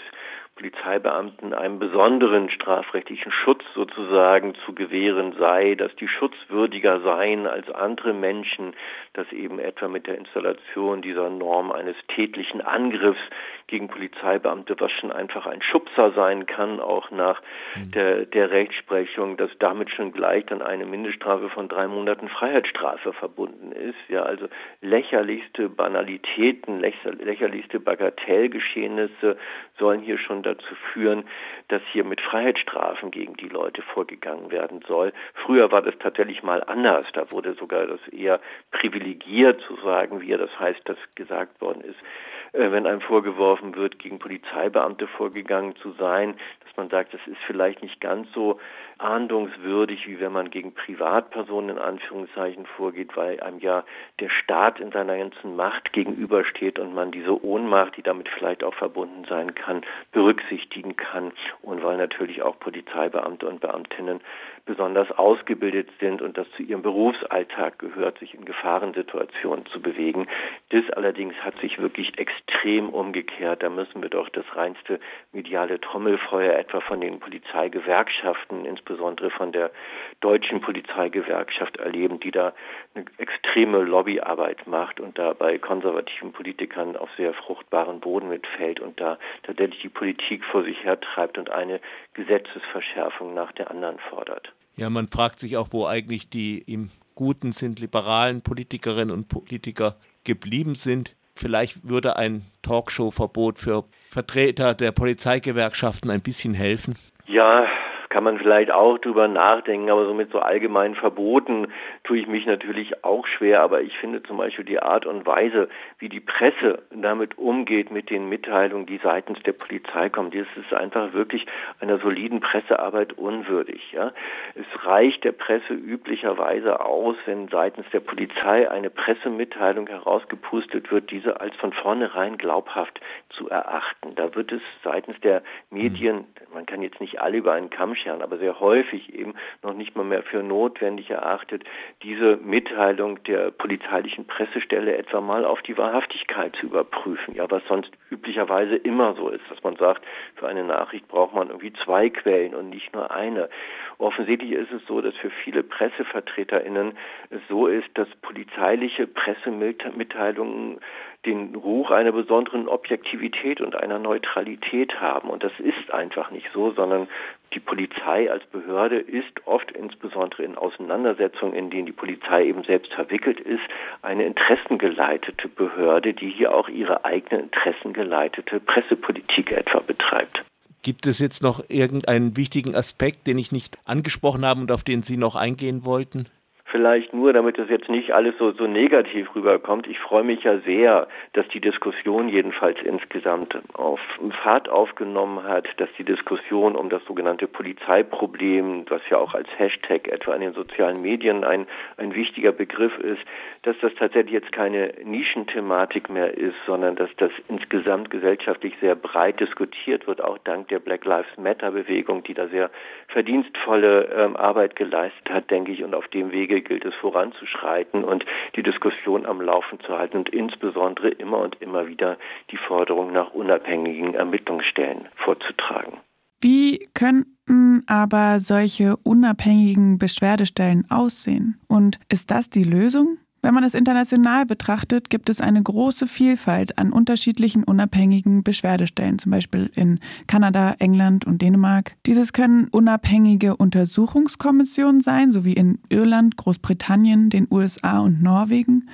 Polizeibeamten einen besonderen strafrechtlichen Schutz sozusagen zu gewähren sei, dass die schutzwürdiger seien als andere Menschen, dass eben etwa mit der Installation dieser Norm eines tätlichen Angriffs gegen Polizeibeamte, was schon einfach ein Schubser sein kann, auch nach mhm. der, der Rechtsprechung, dass damit schon gleich dann eine Mindeststrafe von drei Monaten Freiheitsstrafe verbunden ist. Ja, also lächerlichste Banalitäten, lächerlichste Bagatellgeschehnisse sollen hier schon dazu führen, dass hier mit Freiheitsstrafen gegen die Leute vorgegangen werden soll. Früher war das tatsächlich mal anders. Da wurde sogar das eher privilegiert zu sagen, wie das heißt, dass gesagt worden ist, äh, wenn einem vorgeworfen wird, gegen Polizeibeamte vorgegangen zu sein, dass man sagt, das ist vielleicht nicht ganz so ahndungswürdig, wie wenn man gegen Privatpersonen in Anführungszeichen vorgeht, weil einem ja der Staat in seiner ganzen Macht gegenübersteht und man diese Ohnmacht, die damit vielleicht auch verbunden sein kann, berücksichtigen kann und weil natürlich auch Polizeibeamte und Beamtinnen besonders ausgebildet sind und das zu ihrem Berufsalltag gehört, sich in Gefahrensituationen zu bewegen. Das allerdings hat sich wirklich extrem umgekehrt. Da müssen wir doch das reinste mediale Trommelfeuer etwa von den Polizeigewerkschaften, insbesondere von der deutschen Polizeigewerkschaft erleben, die da eine extreme Lobbyarbeit macht und da bei konservativen Politikern auf sehr fruchtbaren Boden mitfällt und da tatsächlich die Politik vor sich hertreibt und eine Gesetzesverschärfung nach der anderen fordert. Ja, man fragt sich auch, wo eigentlich die im Guten sind liberalen Politikerinnen und Politiker geblieben sind. Vielleicht würde ein Talkshow-Verbot für Vertreter der Polizeigewerkschaften ein bisschen helfen. Ja, kann man vielleicht auch drüber nachdenken, aber so mit so allgemeinen Verboten tue ich mich natürlich auch schwer. Aber ich finde zum Beispiel die Art und Weise, wie die Presse damit umgeht mit den Mitteilungen, die seitens der Polizei kommen, das ist einfach wirklich einer soliden Pressearbeit unwürdig. Ja. Es reicht der Presse üblicherweise aus, wenn seitens der Polizei eine Pressemitteilung herausgepustet wird, diese als von vornherein glaubhaft zu erachten. Da wird es seitens der Medien, man kann jetzt nicht alle über einen Kamm scheren, aber sehr häufig eben noch nicht mal mehr für notwendig erachtet, diese Mitteilung der polizeilichen Pressestelle etwa mal auf die Wahrhaftigkeit zu überprüfen. Ja, was sonst üblicherweise immer so ist, dass man sagt, für eine Nachricht braucht man irgendwie zwei Quellen und nicht nur eine. Offensichtlich ist es so, dass für viele PressevertreterInnen es so ist, dass polizeiliche Pressemitteilungen den Ruch einer besonderen Objektivität und einer Neutralität haben. Und das ist einfach nicht so, sondern die Polizei als Behörde ist oft insbesondere in Auseinandersetzungen, in denen die Polizei eben selbst verwickelt ist, eine interessengeleitete Behörde, die hier auch ihre eigene interessengeleitete Pressepolitik etwa betreibt. Gibt es jetzt noch irgendeinen wichtigen Aspekt, den ich nicht angesprochen habe und auf den Sie noch eingehen wollten? Vielleicht nur, damit das jetzt nicht alles so, so negativ rüberkommt. Ich freue mich ja sehr, dass die Diskussion jedenfalls insgesamt auf Fahrt aufgenommen hat, dass die Diskussion um das sogenannte Polizeiproblem, was ja auch als Hashtag etwa in den sozialen Medien ein, ein wichtiger Begriff ist, dass das tatsächlich jetzt keine Nischenthematik mehr ist, sondern dass das insgesamt gesellschaftlich sehr breit diskutiert wird, auch dank der Black Lives Matter Bewegung, die da sehr verdienstvolle ähm, Arbeit geleistet hat, denke ich, und auf dem Wege gilt es voranzuschreiten und die Diskussion am Laufen zu halten und insbesondere immer und immer wieder die Forderung nach unabhängigen Ermittlungsstellen vorzutragen. Wie könnten aber solche unabhängigen Beschwerdestellen aussehen? Und ist das die Lösung? Wenn man es international betrachtet, gibt es eine große Vielfalt an unterschiedlichen unabhängigen Beschwerdestellen, zum Beispiel in Kanada, England und Dänemark. Dieses können unabhängige Untersuchungskommissionen sein, so wie in Irland, Großbritannien, den USA und Norwegen,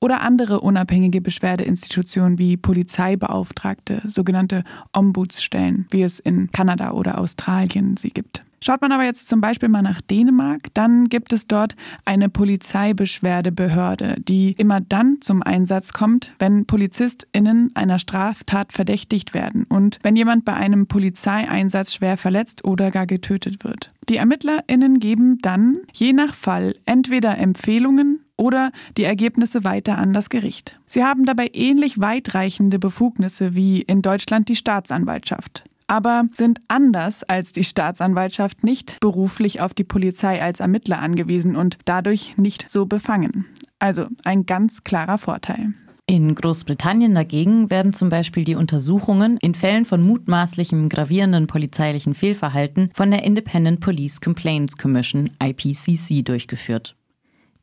oder andere unabhängige Beschwerdeinstitutionen wie Polizeibeauftragte, sogenannte Ombudsstellen, wie es in Kanada oder Australien sie gibt. Schaut man aber jetzt zum Beispiel mal nach Dänemark, dann gibt es dort eine Polizeibeschwerdebehörde, die immer dann zum Einsatz kommt, wenn PolizistInnen einer Straftat verdächtigt werden und wenn jemand bei einem Polizeieinsatz schwer verletzt oder gar getötet wird. Die ErmittlerInnen geben dann je nach Fall entweder Empfehlungen oder die Ergebnisse weiter an das Gericht. Sie haben dabei ähnlich weitreichende Befugnisse wie in Deutschland die Staatsanwaltschaft aber sind anders als die Staatsanwaltschaft nicht beruflich auf die Polizei als Ermittler angewiesen und dadurch nicht so befangen. Also ein ganz klarer Vorteil. In Großbritannien dagegen werden zum Beispiel die Untersuchungen in Fällen von mutmaßlichem gravierenden polizeilichen Fehlverhalten von der Independent Police Complaints Commission IPCC durchgeführt.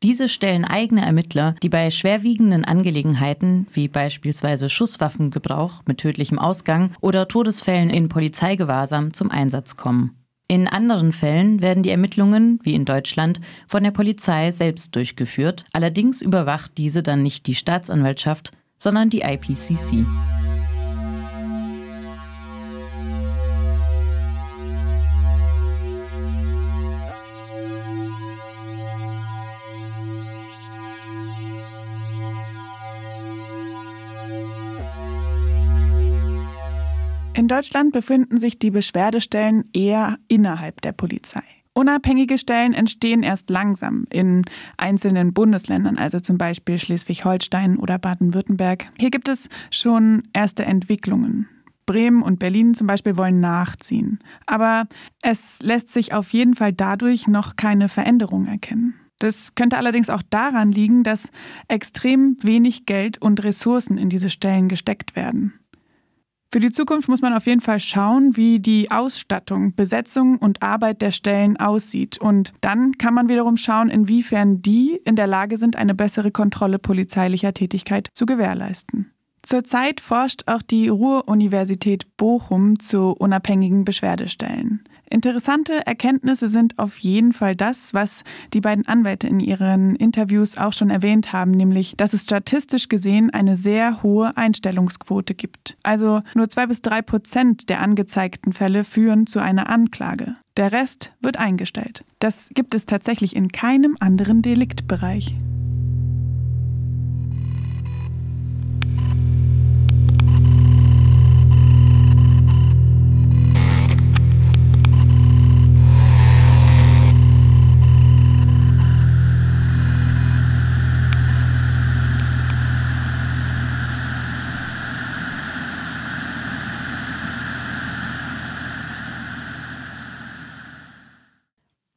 Diese stellen eigene Ermittler, die bei schwerwiegenden Angelegenheiten wie beispielsweise Schusswaffengebrauch mit tödlichem Ausgang oder Todesfällen in Polizeigewahrsam zum Einsatz kommen. In anderen Fällen werden die Ermittlungen, wie in Deutschland, von der Polizei selbst durchgeführt. Allerdings überwacht diese dann nicht die Staatsanwaltschaft, sondern die IPCC. Deutschland befinden sich die Beschwerdestellen eher innerhalb der Polizei. Unabhängige Stellen entstehen erst langsam in einzelnen Bundesländern, also zum Beispiel Schleswig-Holstein oder Baden-Württemberg. Hier gibt es schon erste Entwicklungen. Bremen und Berlin zum Beispiel wollen nachziehen. Aber es lässt sich auf jeden Fall dadurch noch keine Veränderung erkennen. Das könnte allerdings auch daran liegen, dass extrem wenig Geld und Ressourcen in diese Stellen gesteckt werden. Für die Zukunft muss man auf jeden Fall schauen, wie die Ausstattung, Besetzung und Arbeit der Stellen aussieht. Und dann kann man wiederum schauen, inwiefern die in der Lage sind, eine bessere Kontrolle polizeilicher Tätigkeit zu gewährleisten. Zurzeit forscht auch die Ruhr-Universität Bochum zu unabhängigen Beschwerdestellen. Interessante Erkenntnisse sind auf jeden Fall das, was die beiden Anwälte in ihren Interviews auch schon erwähnt haben, nämlich, dass es statistisch gesehen eine sehr hohe Einstellungsquote gibt. Also nur zwei bis drei Prozent der angezeigten Fälle führen zu einer Anklage. Der Rest wird eingestellt. Das gibt es tatsächlich in keinem anderen Deliktbereich.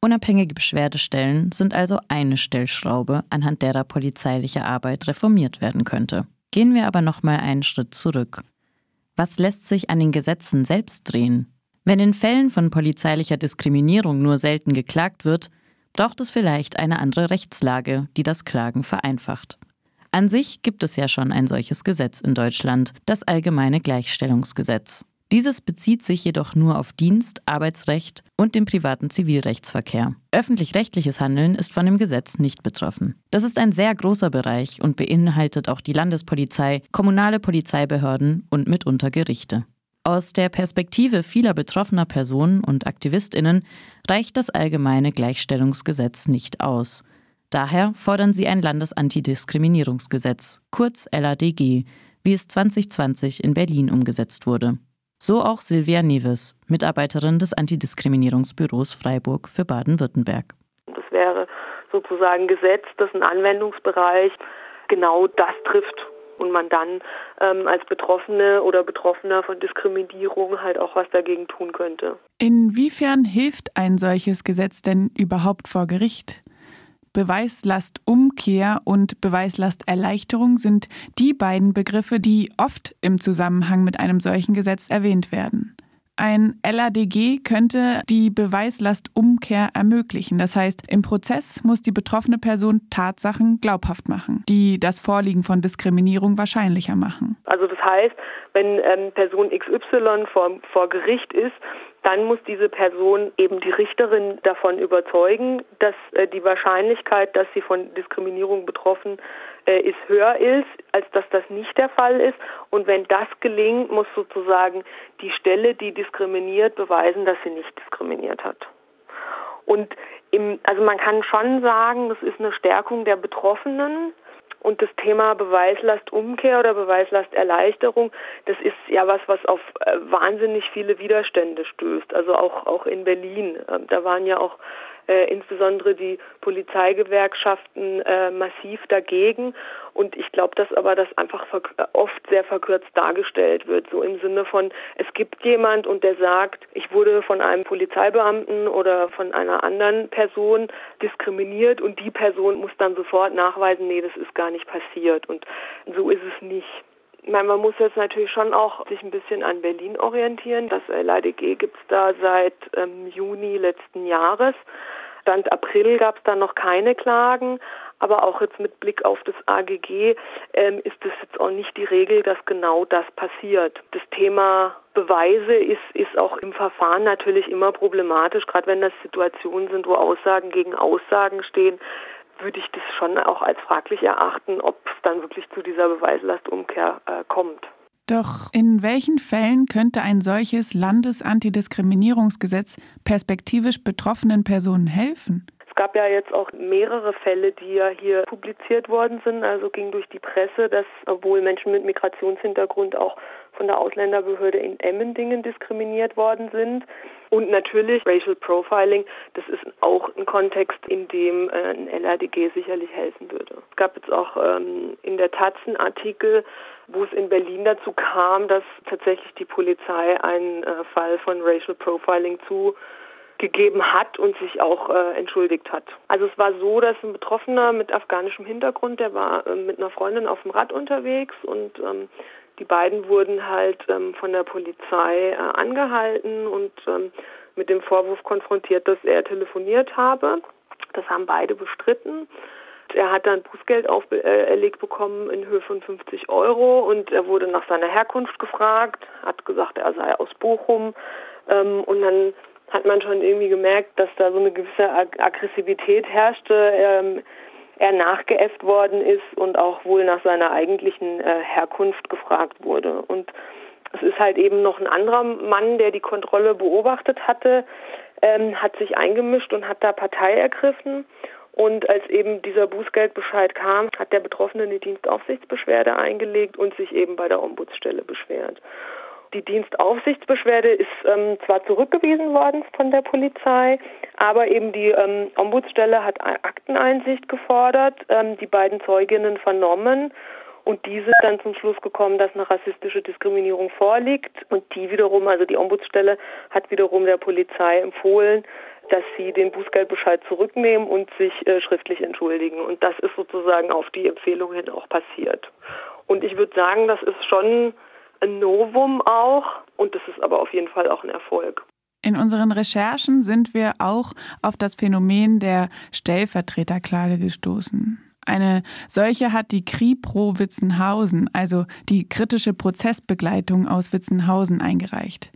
Unabhängige Beschwerdestellen sind also eine Stellschraube, anhand derer polizeiliche Arbeit reformiert werden könnte. Gehen wir aber noch mal einen Schritt zurück. Was lässt sich an den Gesetzen selbst drehen? Wenn in Fällen von polizeilicher Diskriminierung nur selten geklagt wird, braucht es vielleicht eine andere Rechtslage, die das Klagen vereinfacht. An sich gibt es ja schon ein solches Gesetz in Deutschland, das Allgemeine Gleichstellungsgesetz. Dieses bezieht sich jedoch nur auf Dienst, Arbeitsrecht und den privaten Zivilrechtsverkehr. Öffentlich-rechtliches Handeln ist von dem Gesetz nicht betroffen. Das ist ein sehr großer Bereich und beinhaltet auch die Landespolizei, kommunale Polizeibehörden und mitunter Gerichte. Aus der Perspektive vieler betroffener Personen und Aktivistinnen reicht das allgemeine Gleichstellungsgesetz nicht aus. Daher fordern sie ein Landesantidiskriminierungsgesetz, kurz LADG, wie es 2020 in Berlin umgesetzt wurde. So auch Silvia Neves, Mitarbeiterin des Antidiskriminierungsbüros Freiburg für Baden-Württemberg. Das wäre sozusagen Gesetz, dessen Anwendungsbereich genau das trifft und man dann ähm, als Betroffene oder Betroffener von Diskriminierung halt auch was dagegen tun könnte. Inwiefern hilft ein solches Gesetz denn überhaupt vor Gericht? Beweislastumkehr und Beweislasterleichterung sind die beiden Begriffe, die oft im Zusammenhang mit einem solchen Gesetz erwähnt werden. Ein LADG könnte die Beweislastumkehr ermöglichen. Das heißt, im Prozess muss die betroffene Person Tatsachen glaubhaft machen, die das Vorliegen von Diskriminierung wahrscheinlicher machen. Also das heißt, wenn ähm, Person XY vor, vor Gericht ist, dann muss diese Person eben die Richterin davon überzeugen, dass äh, die Wahrscheinlichkeit, dass sie von Diskriminierung betroffen äh, ist, höher ist, als dass das nicht der Fall ist. Und wenn das gelingt, muss sozusagen die Stelle, die diskriminiert, beweisen, dass sie nicht diskriminiert hat. Und im, also man kann schon sagen, das ist eine Stärkung der Betroffenen, und das Thema Beweislastumkehr oder Beweislasterleichterung, das ist ja was, was auf äh, wahnsinnig viele Widerstände stößt. Also auch, auch in Berlin. Ähm, da waren ja auch äh, insbesondere die Polizeigewerkschaften äh, massiv dagegen. Und ich glaube, dass aber das einfach oft sehr verkürzt dargestellt wird, so im Sinne von, es gibt jemand und der sagt, ich wurde von einem Polizeibeamten oder von einer anderen Person diskriminiert und die Person muss dann sofort nachweisen, nee, das ist gar nicht passiert. Und so ist es nicht. Ich meine, man muss jetzt natürlich schon auch sich ein bisschen an Berlin orientieren. Das LADG gibt es da seit ähm, Juni letzten Jahres. Stand April gab es da noch keine Klagen, aber auch jetzt mit Blick auf das AGG ähm, ist es jetzt auch nicht die Regel, dass genau das passiert. Das Thema Beweise ist, ist auch im Verfahren natürlich immer problematisch, gerade wenn das Situationen sind, wo Aussagen gegen Aussagen stehen würde ich das schon auch als fraglich erachten, ob es dann wirklich zu dieser Beweislastumkehr äh, kommt. Doch in welchen Fällen könnte ein solches Landesantidiskriminierungsgesetz perspektivisch betroffenen Personen helfen? Es gab ja jetzt auch mehrere Fälle, die ja hier publiziert worden sind. Also ging durch die Presse, dass obwohl Menschen mit Migrationshintergrund auch von der Ausländerbehörde in Emmendingen diskriminiert worden sind. Und natürlich Racial Profiling, das ist auch ein Kontext, in dem äh, ein LADG sicherlich helfen würde. Es gab jetzt auch ähm, in der Taz Artikel, wo es in Berlin dazu kam, dass tatsächlich die Polizei einen äh, Fall von Racial Profiling zugegeben hat und sich auch äh, entschuldigt hat. Also es war so, dass ein Betroffener mit afghanischem Hintergrund, der war äh, mit einer Freundin auf dem Rad unterwegs und ähm, die beiden wurden halt ähm, von der Polizei äh, angehalten und ähm, mit dem Vorwurf konfrontiert, dass er telefoniert habe. Das haben beide bestritten. Er hat dann Bußgeld auferlegt bekommen in Höhe von 50 Euro und er wurde nach seiner Herkunft gefragt, hat gesagt, er sei aus Bochum. Ähm, und dann hat man schon irgendwie gemerkt, dass da so eine gewisse Aggressivität herrschte. Ähm, er nachgeäfft worden ist und auch wohl nach seiner eigentlichen äh, Herkunft gefragt wurde. Und es ist halt eben noch ein anderer Mann, der die Kontrolle beobachtet hatte, ähm, hat sich eingemischt und hat da Partei ergriffen. Und als eben dieser Bußgeldbescheid kam, hat der Betroffene eine Dienstaufsichtsbeschwerde eingelegt und sich eben bei der Ombudsstelle beschwert. Die Dienstaufsichtsbeschwerde ist ähm, zwar zurückgewiesen worden von der Polizei, aber eben die ähm, Ombudsstelle hat Akteneinsicht gefordert, ähm, die beiden Zeuginnen vernommen und diese dann zum Schluss gekommen, dass eine rassistische Diskriminierung vorliegt. Und die wiederum, also die Ombudsstelle, hat wiederum der Polizei empfohlen, dass sie den Bußgeldbescheid zurücknehmen und sich äh, schriftlich entschuldigen. Und das ist sozusagen auf die Empfehlung hin auch passiert. Und ich würde sagen, das ist schon ein Novum auch und das ist aber auf jeden Fall auch ein Erfolg. In unseren Recherchen sind wir auch auf das Phänomen der Stellvertreterklage gestoßen. Eine solche hat die KriPro Witzenhausen, also die kritische Prozessbegleitung aus Witzenhausen, eingereicht.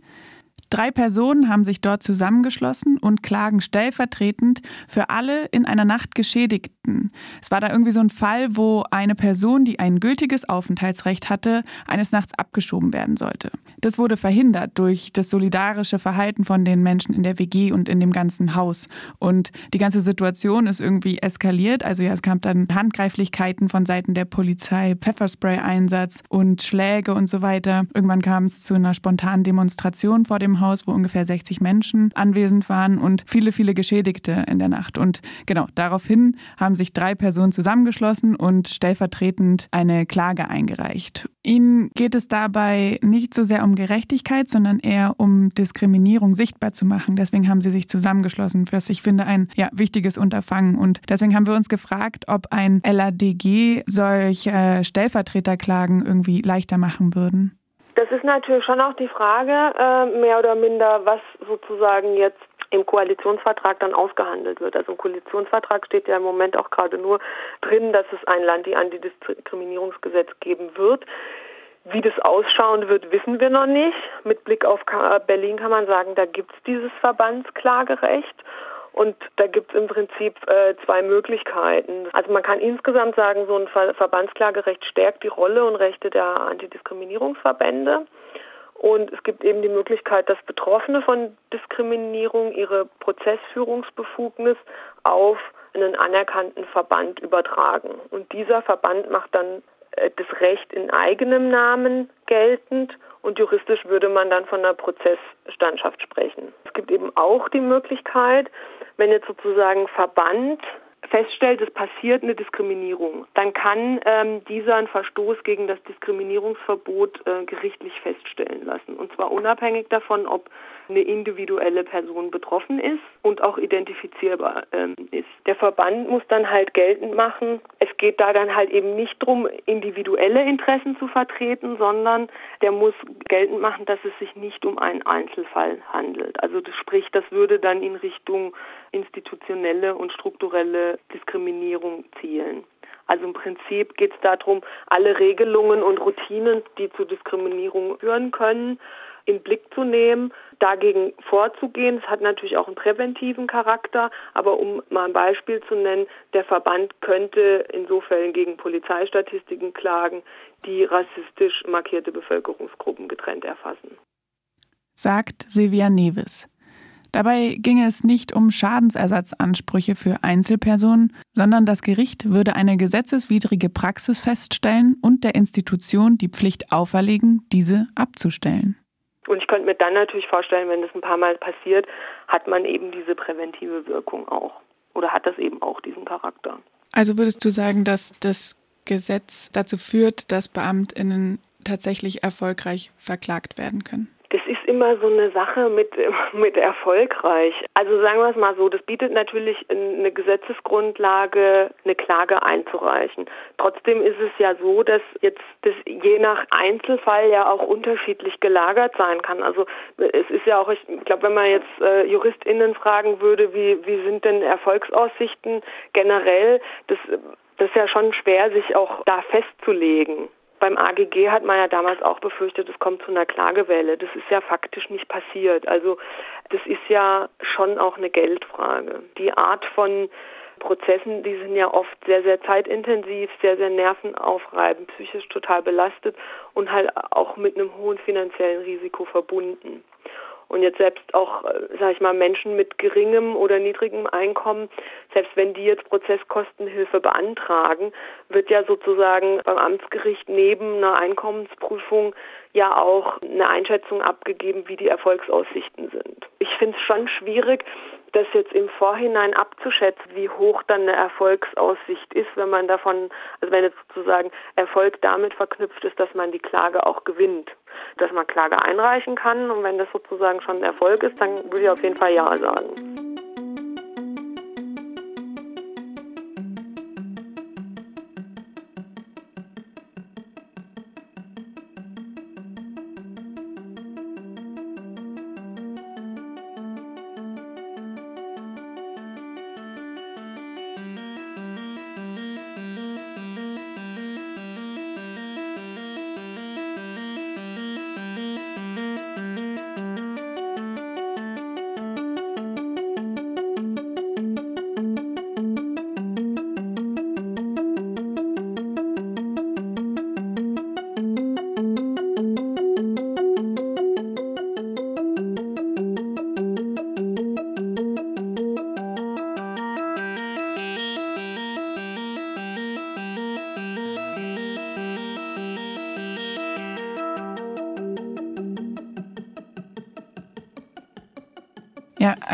Drei Personen haben sich dort zusammengeschlossen und klagen stellvertretend für alle in einer Nacht Geschädigten. Es war da irgendwie so ein Fall, wo eine Person, die ein gültiges Aufenthaltsrecht hatte, eines Nachts abgeschoben werden sollte. Das wurde verhindert durch das solidarische Verhalten von den Menschen in der WG und in dem ganzen Haus. Und die ganze Situation ist irgendwie eskaliert. Also ja, es kam dann Handgreiflichkeiten von Seiten der Polizei, Pfefferspray-Einsatz und Schläge und so weiter. Irgendwann kam es zu einer spontanen Demonstration vor dem Haus, wo ungefähr 60 Menschen anwesend waren und viele, viele Geschädigte in der Nacht. Und genau, daraufhin haben sich drei Personen zusammengeschlossen und stellvertretend eine Klage eingereicht. Ihnen geht es dabei nicht so sehr um Gerechtigkeit, sondern eher um Diskriminierung sichtbar zu machen. Deswegen haben sie sich zusammengeschlossen, was ich finde ein ja, wichtiges Unterfangen. Und deswegen haben wir uns gefragt, ob ein LADG solche Stellvertreterklagen irgendwie leichter machen würden. Das ist natürlich schon auch die Frage, äh, mehr oder minder, was sozusagen jetzt im Koalitionsvertrag dann ausgehandelt wird. Also im Koalitionsvertrag steht ja im Moment auch gerade nur drin, dass es ein Land, die Antidiskriminierungsgesetz geben wird. Wie das ausschauen wird, wissen wir noch nicht. Mit Blick auf Berlin kann man sagen, da gibt es dieses Verbandsklagerecht. Und da gibt es im Prinzip äh, zwei Möglichkeiten. Also man kann insgesamt sagen, so ein Ver Verbandsklagerecht stärkt die Rolle und Rechte der Antidiskriminierungsverbände. Und es gibt eben die Möglichkeit, dass Betroffene von Diskriminierung ihre Prozessführungsbefugnis auf einen anerkannten Verband übertragen. Und dieser Verband macht dann äh, das Recht in eigenem Namen geltend und juristisch würde man dann von einer Prozessstandschaft sprechen. Es gibt eben auch die Möglichkeit, wenn jetzt sozusagen Verband feststellt, es passiert eine Diskriminierung, dann kann ähm, dieser einen Verstoß gegen das Diskriminierungsverbot äh, gerichtlich feststellen lassen. Und zwar unabhängig davon, ob eine individuelle Person betroffen ist und auch identifizierbar ähm, ist. Der Verband muss dann halt geltend machen, es geht da dann halt eben nicht darum, individuelle Interessen zu vertreten, sondern der muss geltend machen, dass es sich nicht um einen Einzelfall handelt. Also sprich, das würde dann in Richtung institutionelle und strukturelle Diskriminierung zielen. Also im Prinzip geht es darum, alle Regelungen und Routinen, die zu Diskriminierung führen können, in Blick zu nehmen, dagegen vorzugehen. Es hat natürlich auch einen präventiven Charakter, aber um mal ein Beispiel zu nennen, der Verband könnte in so Fällen gegen Polizeistatistiken klagen, die rassistisch markierte Bevölkerungsgruppen getrennt erfassen. Sagt Silvia Neves. Dabei ginge es nicht um Schadensersatzansprüche für Einzelpersonen, sondern das Gericht würde eine gesetzeswidrige Praxis feststellen und der Institution die Pflicht auferlegen, diese abzustellen. Und ich könnte mir dann natürlich vorstellen, wenn das ein paar Mal passiert, hat man eben diese präventive Wirkung auch. Oder hat das eben auch diesen Charakter. Also würdest du sagen, dass das Gesetz dazu führt, dass Beamtinnen tatsächlich erfolgreich verklagt werden können? Das ist immer so eine Sache mit, mit erfolgreich. Also sagen wir es mal so, das bietet natürlich eine Gesetzesgrundlage, eine Klage einzureichen. Trotzdem ist es ja so, dass jetzt das je nach Einzelfall ja auch unterschiedlich gelagert sein kann. Also es ist ja auch, ich glaube, wenn man jetzt äh, JuristInnen fragen würde, wie, wie sind denn Erfolgsaussichten generell, das, das ist ja schon schwer, sich auch da festzulegen. Beim AGG hat man ja damals auch befürchtet, es kommt zu einer Klagewelle. Das ist ja faktisch nicht passiert. Also das ist ja schon auch eine Geldfrage. Die Art von Prozessen, die sind ja oft sehr, sehr zeitintensiv, sehr, sehr nervenaufreibend, psychisch total belastet und halt auch mit einem hohen finanziellen Risiko verbunden. Und jetzt selbst auch, äh, sage ich mal, Menschen mit geringem oder niedrigem Einkommen, selbst wenn die jetzt Prozesskostenhilfe beantragen, wird ja sozusagen beim Amtsgericht neben einer Einkommensprüfung ja auch eine Einschätzung abgegeben, wie die Erfolgsaussichten sind. Ich finde es schon schwierig, das jetzt im Vorhinein abzuschätzen, wie hoch dann eine Erfolgsaussicht ist, wenn man davon, also wenn jetzt sozusagen Erfolg damit verknüpft ist, dass man die Klage auch gewinnt, dass man Klage einreichen kann und wenn das sozusagen schon ein Erfolg ist, dann würde ich auf jeden Fall Ja sagen.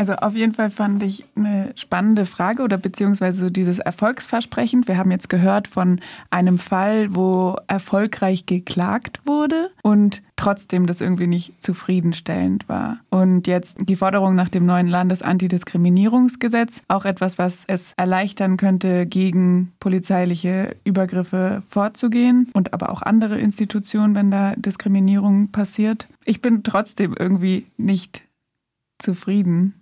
Also auf jeden Fall fand ich eine spannende Frage oder beziehungsweise so dieses Erfolgsversprechen. Wir haben jetzt gehört von einem Fall, wo erfolgreich geklagt wurde und trotzdem das irgendwie nicht zufriedenstellend war. Und jetzt die Forderung nach dem neuen Landesantidiskriminierungsgesetz, auch etwas, was es erleichtern könnte, gegen polizeiliche Übergriffe vorzugehen und aber auch andere Institutionen, wenn da Diskriminierung passiert. Ich bin trotzdem irgendwie nicht zufrieden.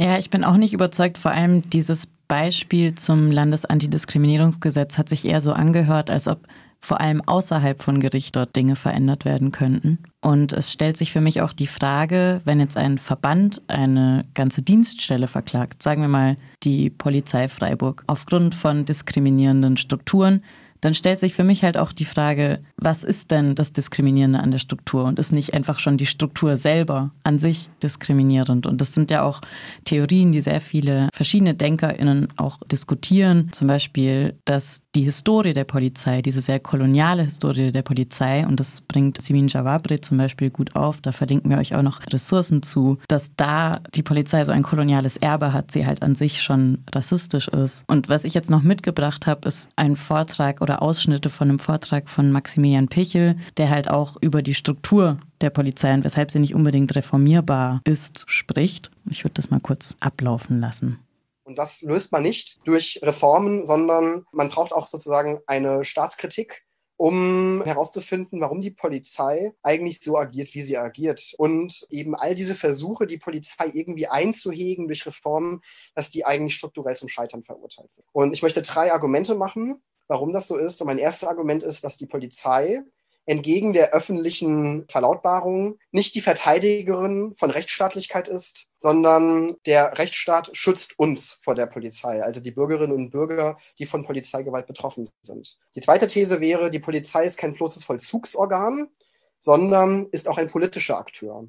Ja, ich bin auch nicht überzeugt. Vor allem dieses Beispiel zum Landesantidiskriminierungsgesetz hat sich eher so angehört, als ob vor allem außerhalb von Gericht dort Dinge verändert werden könnten. Und es stellt sich für mich auch die Frage, wenn jetzt ein Verband eine ganze Dienststelle verklagt, sagen wir mal die Polizei Freiburg, aufgrund von diskriminierenden Strukturen, dann stellt sich für mich halt auch die Frage, was ist denn das Diskriminierende an der Struktur und ist nicht einfach schon die Struktur selber an sich diskriminierend? Und das sind ja auch Theorien, die sehr viele verschiedene DenkerInnen auch diskutieren. Zum Beispiel, dass die Historie der Polizei, diese sehr koloniale Historie der Polizei, und das bringt Simin Javabre zum Beispiel gut auf, da verlinken wir euch auch noch Ressourcen zu, dass da die Polizei so ein koloniales Erbe hat, sie halt an sich schon rassistisch ist. Und was ich jetzt noch mitgebracht habe, ist ein Vortrag oder Ausschnitte von einem Vortrag von Maximilian Pichel, der halt auch über die Struktur der Polizei und weshalb sie nicht unbedingt reformierbar ist, spricht. Ich würde das mal kurz ablaufen lassen. Und das löst man nicht durch Reformen, sondern man braucht auch sozusagen eine Staatskritik, um herauszufinden, warum die Polizei eigentlich so agiert, wie sie agiert. Und eben all diese Versuche, die Polizei irgendwie einzuhegen durch Reformen, dass die eigentlich strukturell zum Scheitern verurteilt sind. Und ich möchte drei Argumente machen, warum das so ist. Und mein erstes Argument ist, dass die Polizei entgegen der öffentlichen Verlautbarung nicht die Verteidigerin von Rechtsstaatlichkeit ist, sondern der Rechtsstaat schützt uns vor der Polizei, also die Bürgerinnen und Bürger, die von Polizeigewalt betroffen sind. Die zweite These wäre, die Polizei ist kein bloßes Vollzugsorgan, sondern ist auch ein politischer Akteur.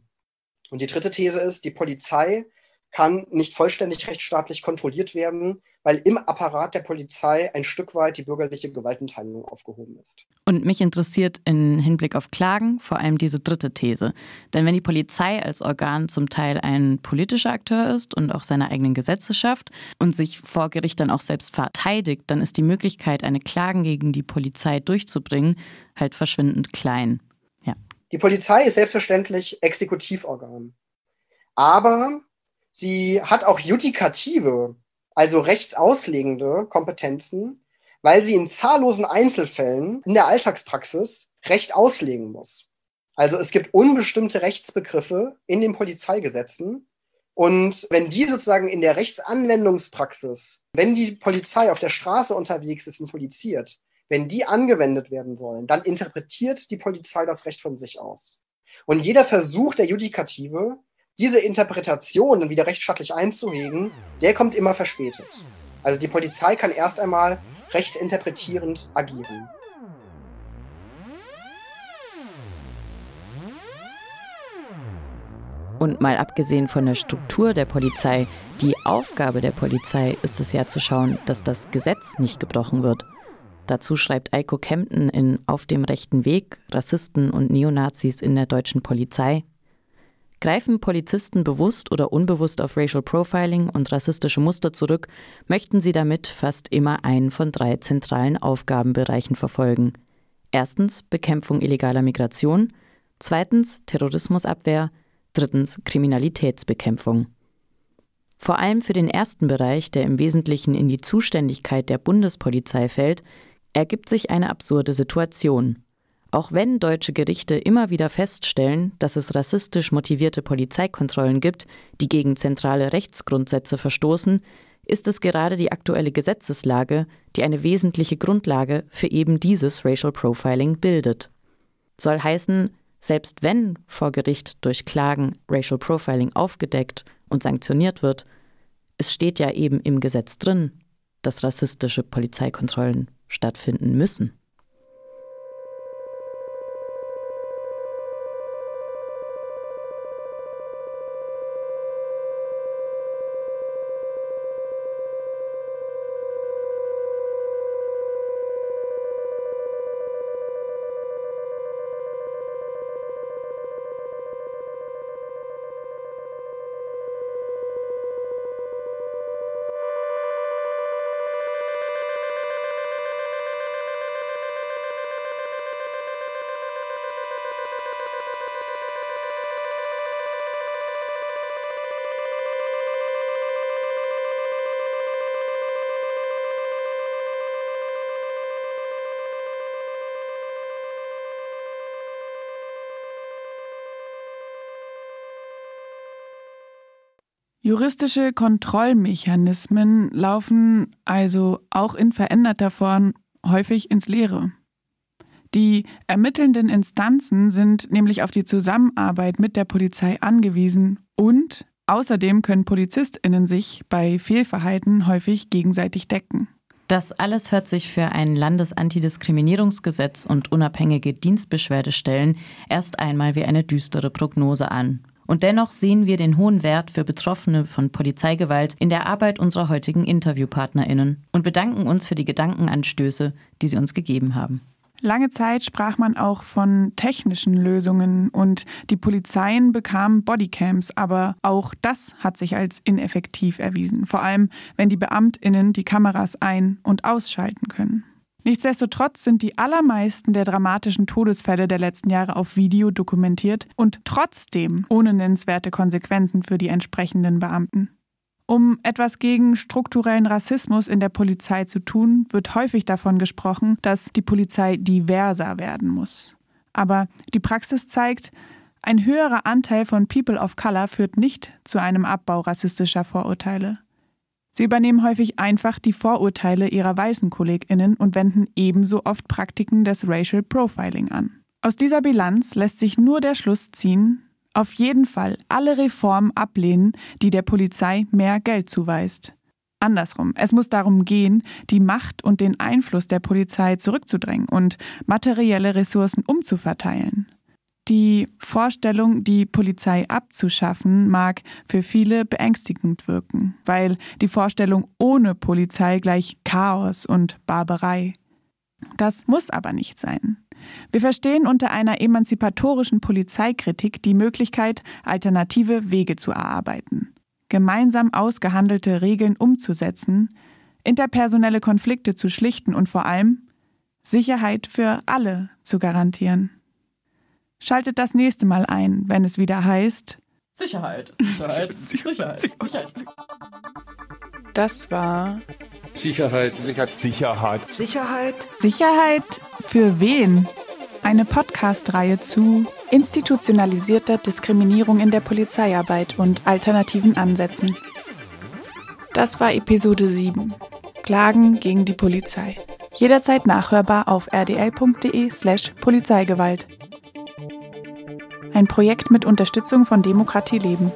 Und die dritte These ist, die Polizei kann nicht vollständig rechtsstaatlich kontrolliert werden, weil im Apparat der Polizei ein Stück weit die bürgerliche Gewaltenteilung aufgehoben ist. Und mich interessiert im Hinblick auf Klagen vor allem diese dritte These. Denn wenn die Polizei als Organ zum Teil ein politischer Akteur ist und auch seine eigenen Gesetze schafft und sich vor Gericht dann auch selbst verteidigt, dann ist die Möglichkeit, eine Klage gegen die Polizei durchzubringen, halt verschwindend klein. Ja. Die Polizei ist selbstverständlich Exekutivorgan. Aber sie hat auch judikative also rechtsauslegende Kompetenzen, weil sie in zahllosen Einzelfällen in der Alltagspraxis Recht auslegen muss. Also es gibt unbestimmte Rechtsbegriffe in den Polizeigesetzen. Und wenn die sozusagen in der Rechtsanwendungspraxis, wenn die Polizei auf der Straße unterwegs ist und poliziert, wenn die angewendet werden sollen, dann interpretiert die Polizei das Recht von sich aus. Und jeder Versuch der Judikative, diese Interpretation dann wieder rechtsstaatlich einzuhegen, der kommt immer verspätet. Also die Polizei kann erst einmal rechtsinterpretierend agieren. Und mal abgesehen von der Struktur der Polizei, die Aufgabe der Polizei ist es ja zu schauen, dass das Gesetz nicht gebrochen wird. Dazu schreibt Eiko Kempten in Auf dem rechten Weg Rassisten und Neonazis in der deutschen Polizei Greifen Polizisten bewusst oder unbewusst auf Racial Profiling und rassistische Muster zurück, möchten sie damit fast immer einen von drei zentralen Aufgabenbereichen verfolgen. Erstens Bekämpfung illegaler Migration, zweitens Terrorismusabwehr, drittens Kriminalitätsbekämpfung. Vor allem für den ersten Bereich, der im Wesentlichen in die Zuständigkeit der Bundespolizei fällt, ergibt sich eine absurde Situation. Auch wenn deutsche Gerichte immer wieder feststellen, dass es rassistisch motivierte Polizeikontrollen gibt, die gegen zentrale Rechtsgrundsätze verstoßen, ist es gerade die aktuelle Gesetzeslage, die eine wesentliche Grundlage für eben dieses Racial Profiling bildet. Soll heißen, selbst wenn vor Gericht durch Klagen Racial Profiling aufgedeckt und sanktioniert wird, es steht ja eben im Gesetz drin, dass rassistische Polizeikontrollen stattfinden müssen. Juristische Kontrollmechanismen laufen also auch in veränderter Form häufig ins Leere. Die ermittelnden Instanzen sind nämlich auf die Zusammenarbeit mit der Polizei angewiesen und außerdem können Polizistinnen sich bei Fehlverhalten häufig gegenseitig decken. Das alles hört sich für ein Landesantidiskriminierungsgesetz und unabhängige Dienstbeschwerdestellen erst einmal wie eine düstere Prognose an. Und dennoch sehen wir den hohen Wert für Betroffene von Polizeigewalt in der Arbeit unserer heutigen InterviewpartnerInnen und bedanken uns für die Gedankenanstöße, die sie uns gegeben haben. Lange Zeit sprach man auch von technischen Lösungen und die Polizeien bekamen Bodycams, aber auch das hat sich als ineffektiv erwiesen, vor allem wenn die Beamtinnen die Kameras ein- und ausschalten können. Nichtsdestotrotz sind die allermeisten der dramatischen Todesfälle der letzten Jahre auf Video dokumentiert und trotzdem ohne nennenswerte Konsequenzen für die entsprechenden Beamten. Um etwas gegen strukturellen Rassismus in der Polizei zu tun, wird häufig davon gesprochen, dass die Polizei diverser werden muss. Aber die Praxis zeigt, ein höherer Anteil von People of Color führt nicht zu einem Abbau rassistischer Vorurteile. Sie übernehmen häufig einfach die Vorurteile ihrer weißen Kolleginnen und wenden ebenso oft Praktiken des Racial Profiling an. Aus dieser Bilanz lässt sich nur der Schluss ziehen, auf jeden Fall alle Reformen ablehnen, die der Polizei mehr Geld zuweist. Andersrum, es muss darum gehen, die Macht und den Einfluss der Polizei zurückzudrängen und materielle Ressourcen umzuverteilen. Die Vorstellung, die Polizei abzuschaffen, mag für viele beängstigend wirken, weil die Vorstellung ohne Polizei gleich Chaos und Barbarei. Das muss aber nicht sein. Wir verstehen unter einer emanzipatorischen Polizeikritik die Möglichkeit, alternative Wege zu erarbeiten, gemeinsam ausgehandelte Regeln umzusetzen, interpersonelle Konflikte zu schlichten und vor allem Sicherheit für alle zu garantieren. Schaltet das nächste Mal ein, wenn es wieder heißt Sicherheit. Sicherheit. Sicherheit. Sicherheit. Das war Sicherheit. Sicherheit. Sicherheit. Sicherheit. Sicherheit für wen? Eine Podcast-Reihe zu institutionalisierter Diskriminierung in der Polizeiarbeit und alternativen Ansätzen. Das war Episode 7. Klagen gegen die Polizei. Jederzeit nachhörbar auf rdl.de slash Polizeigewalt. Ein Projekt mit Unterstützung von Demokratie Leben.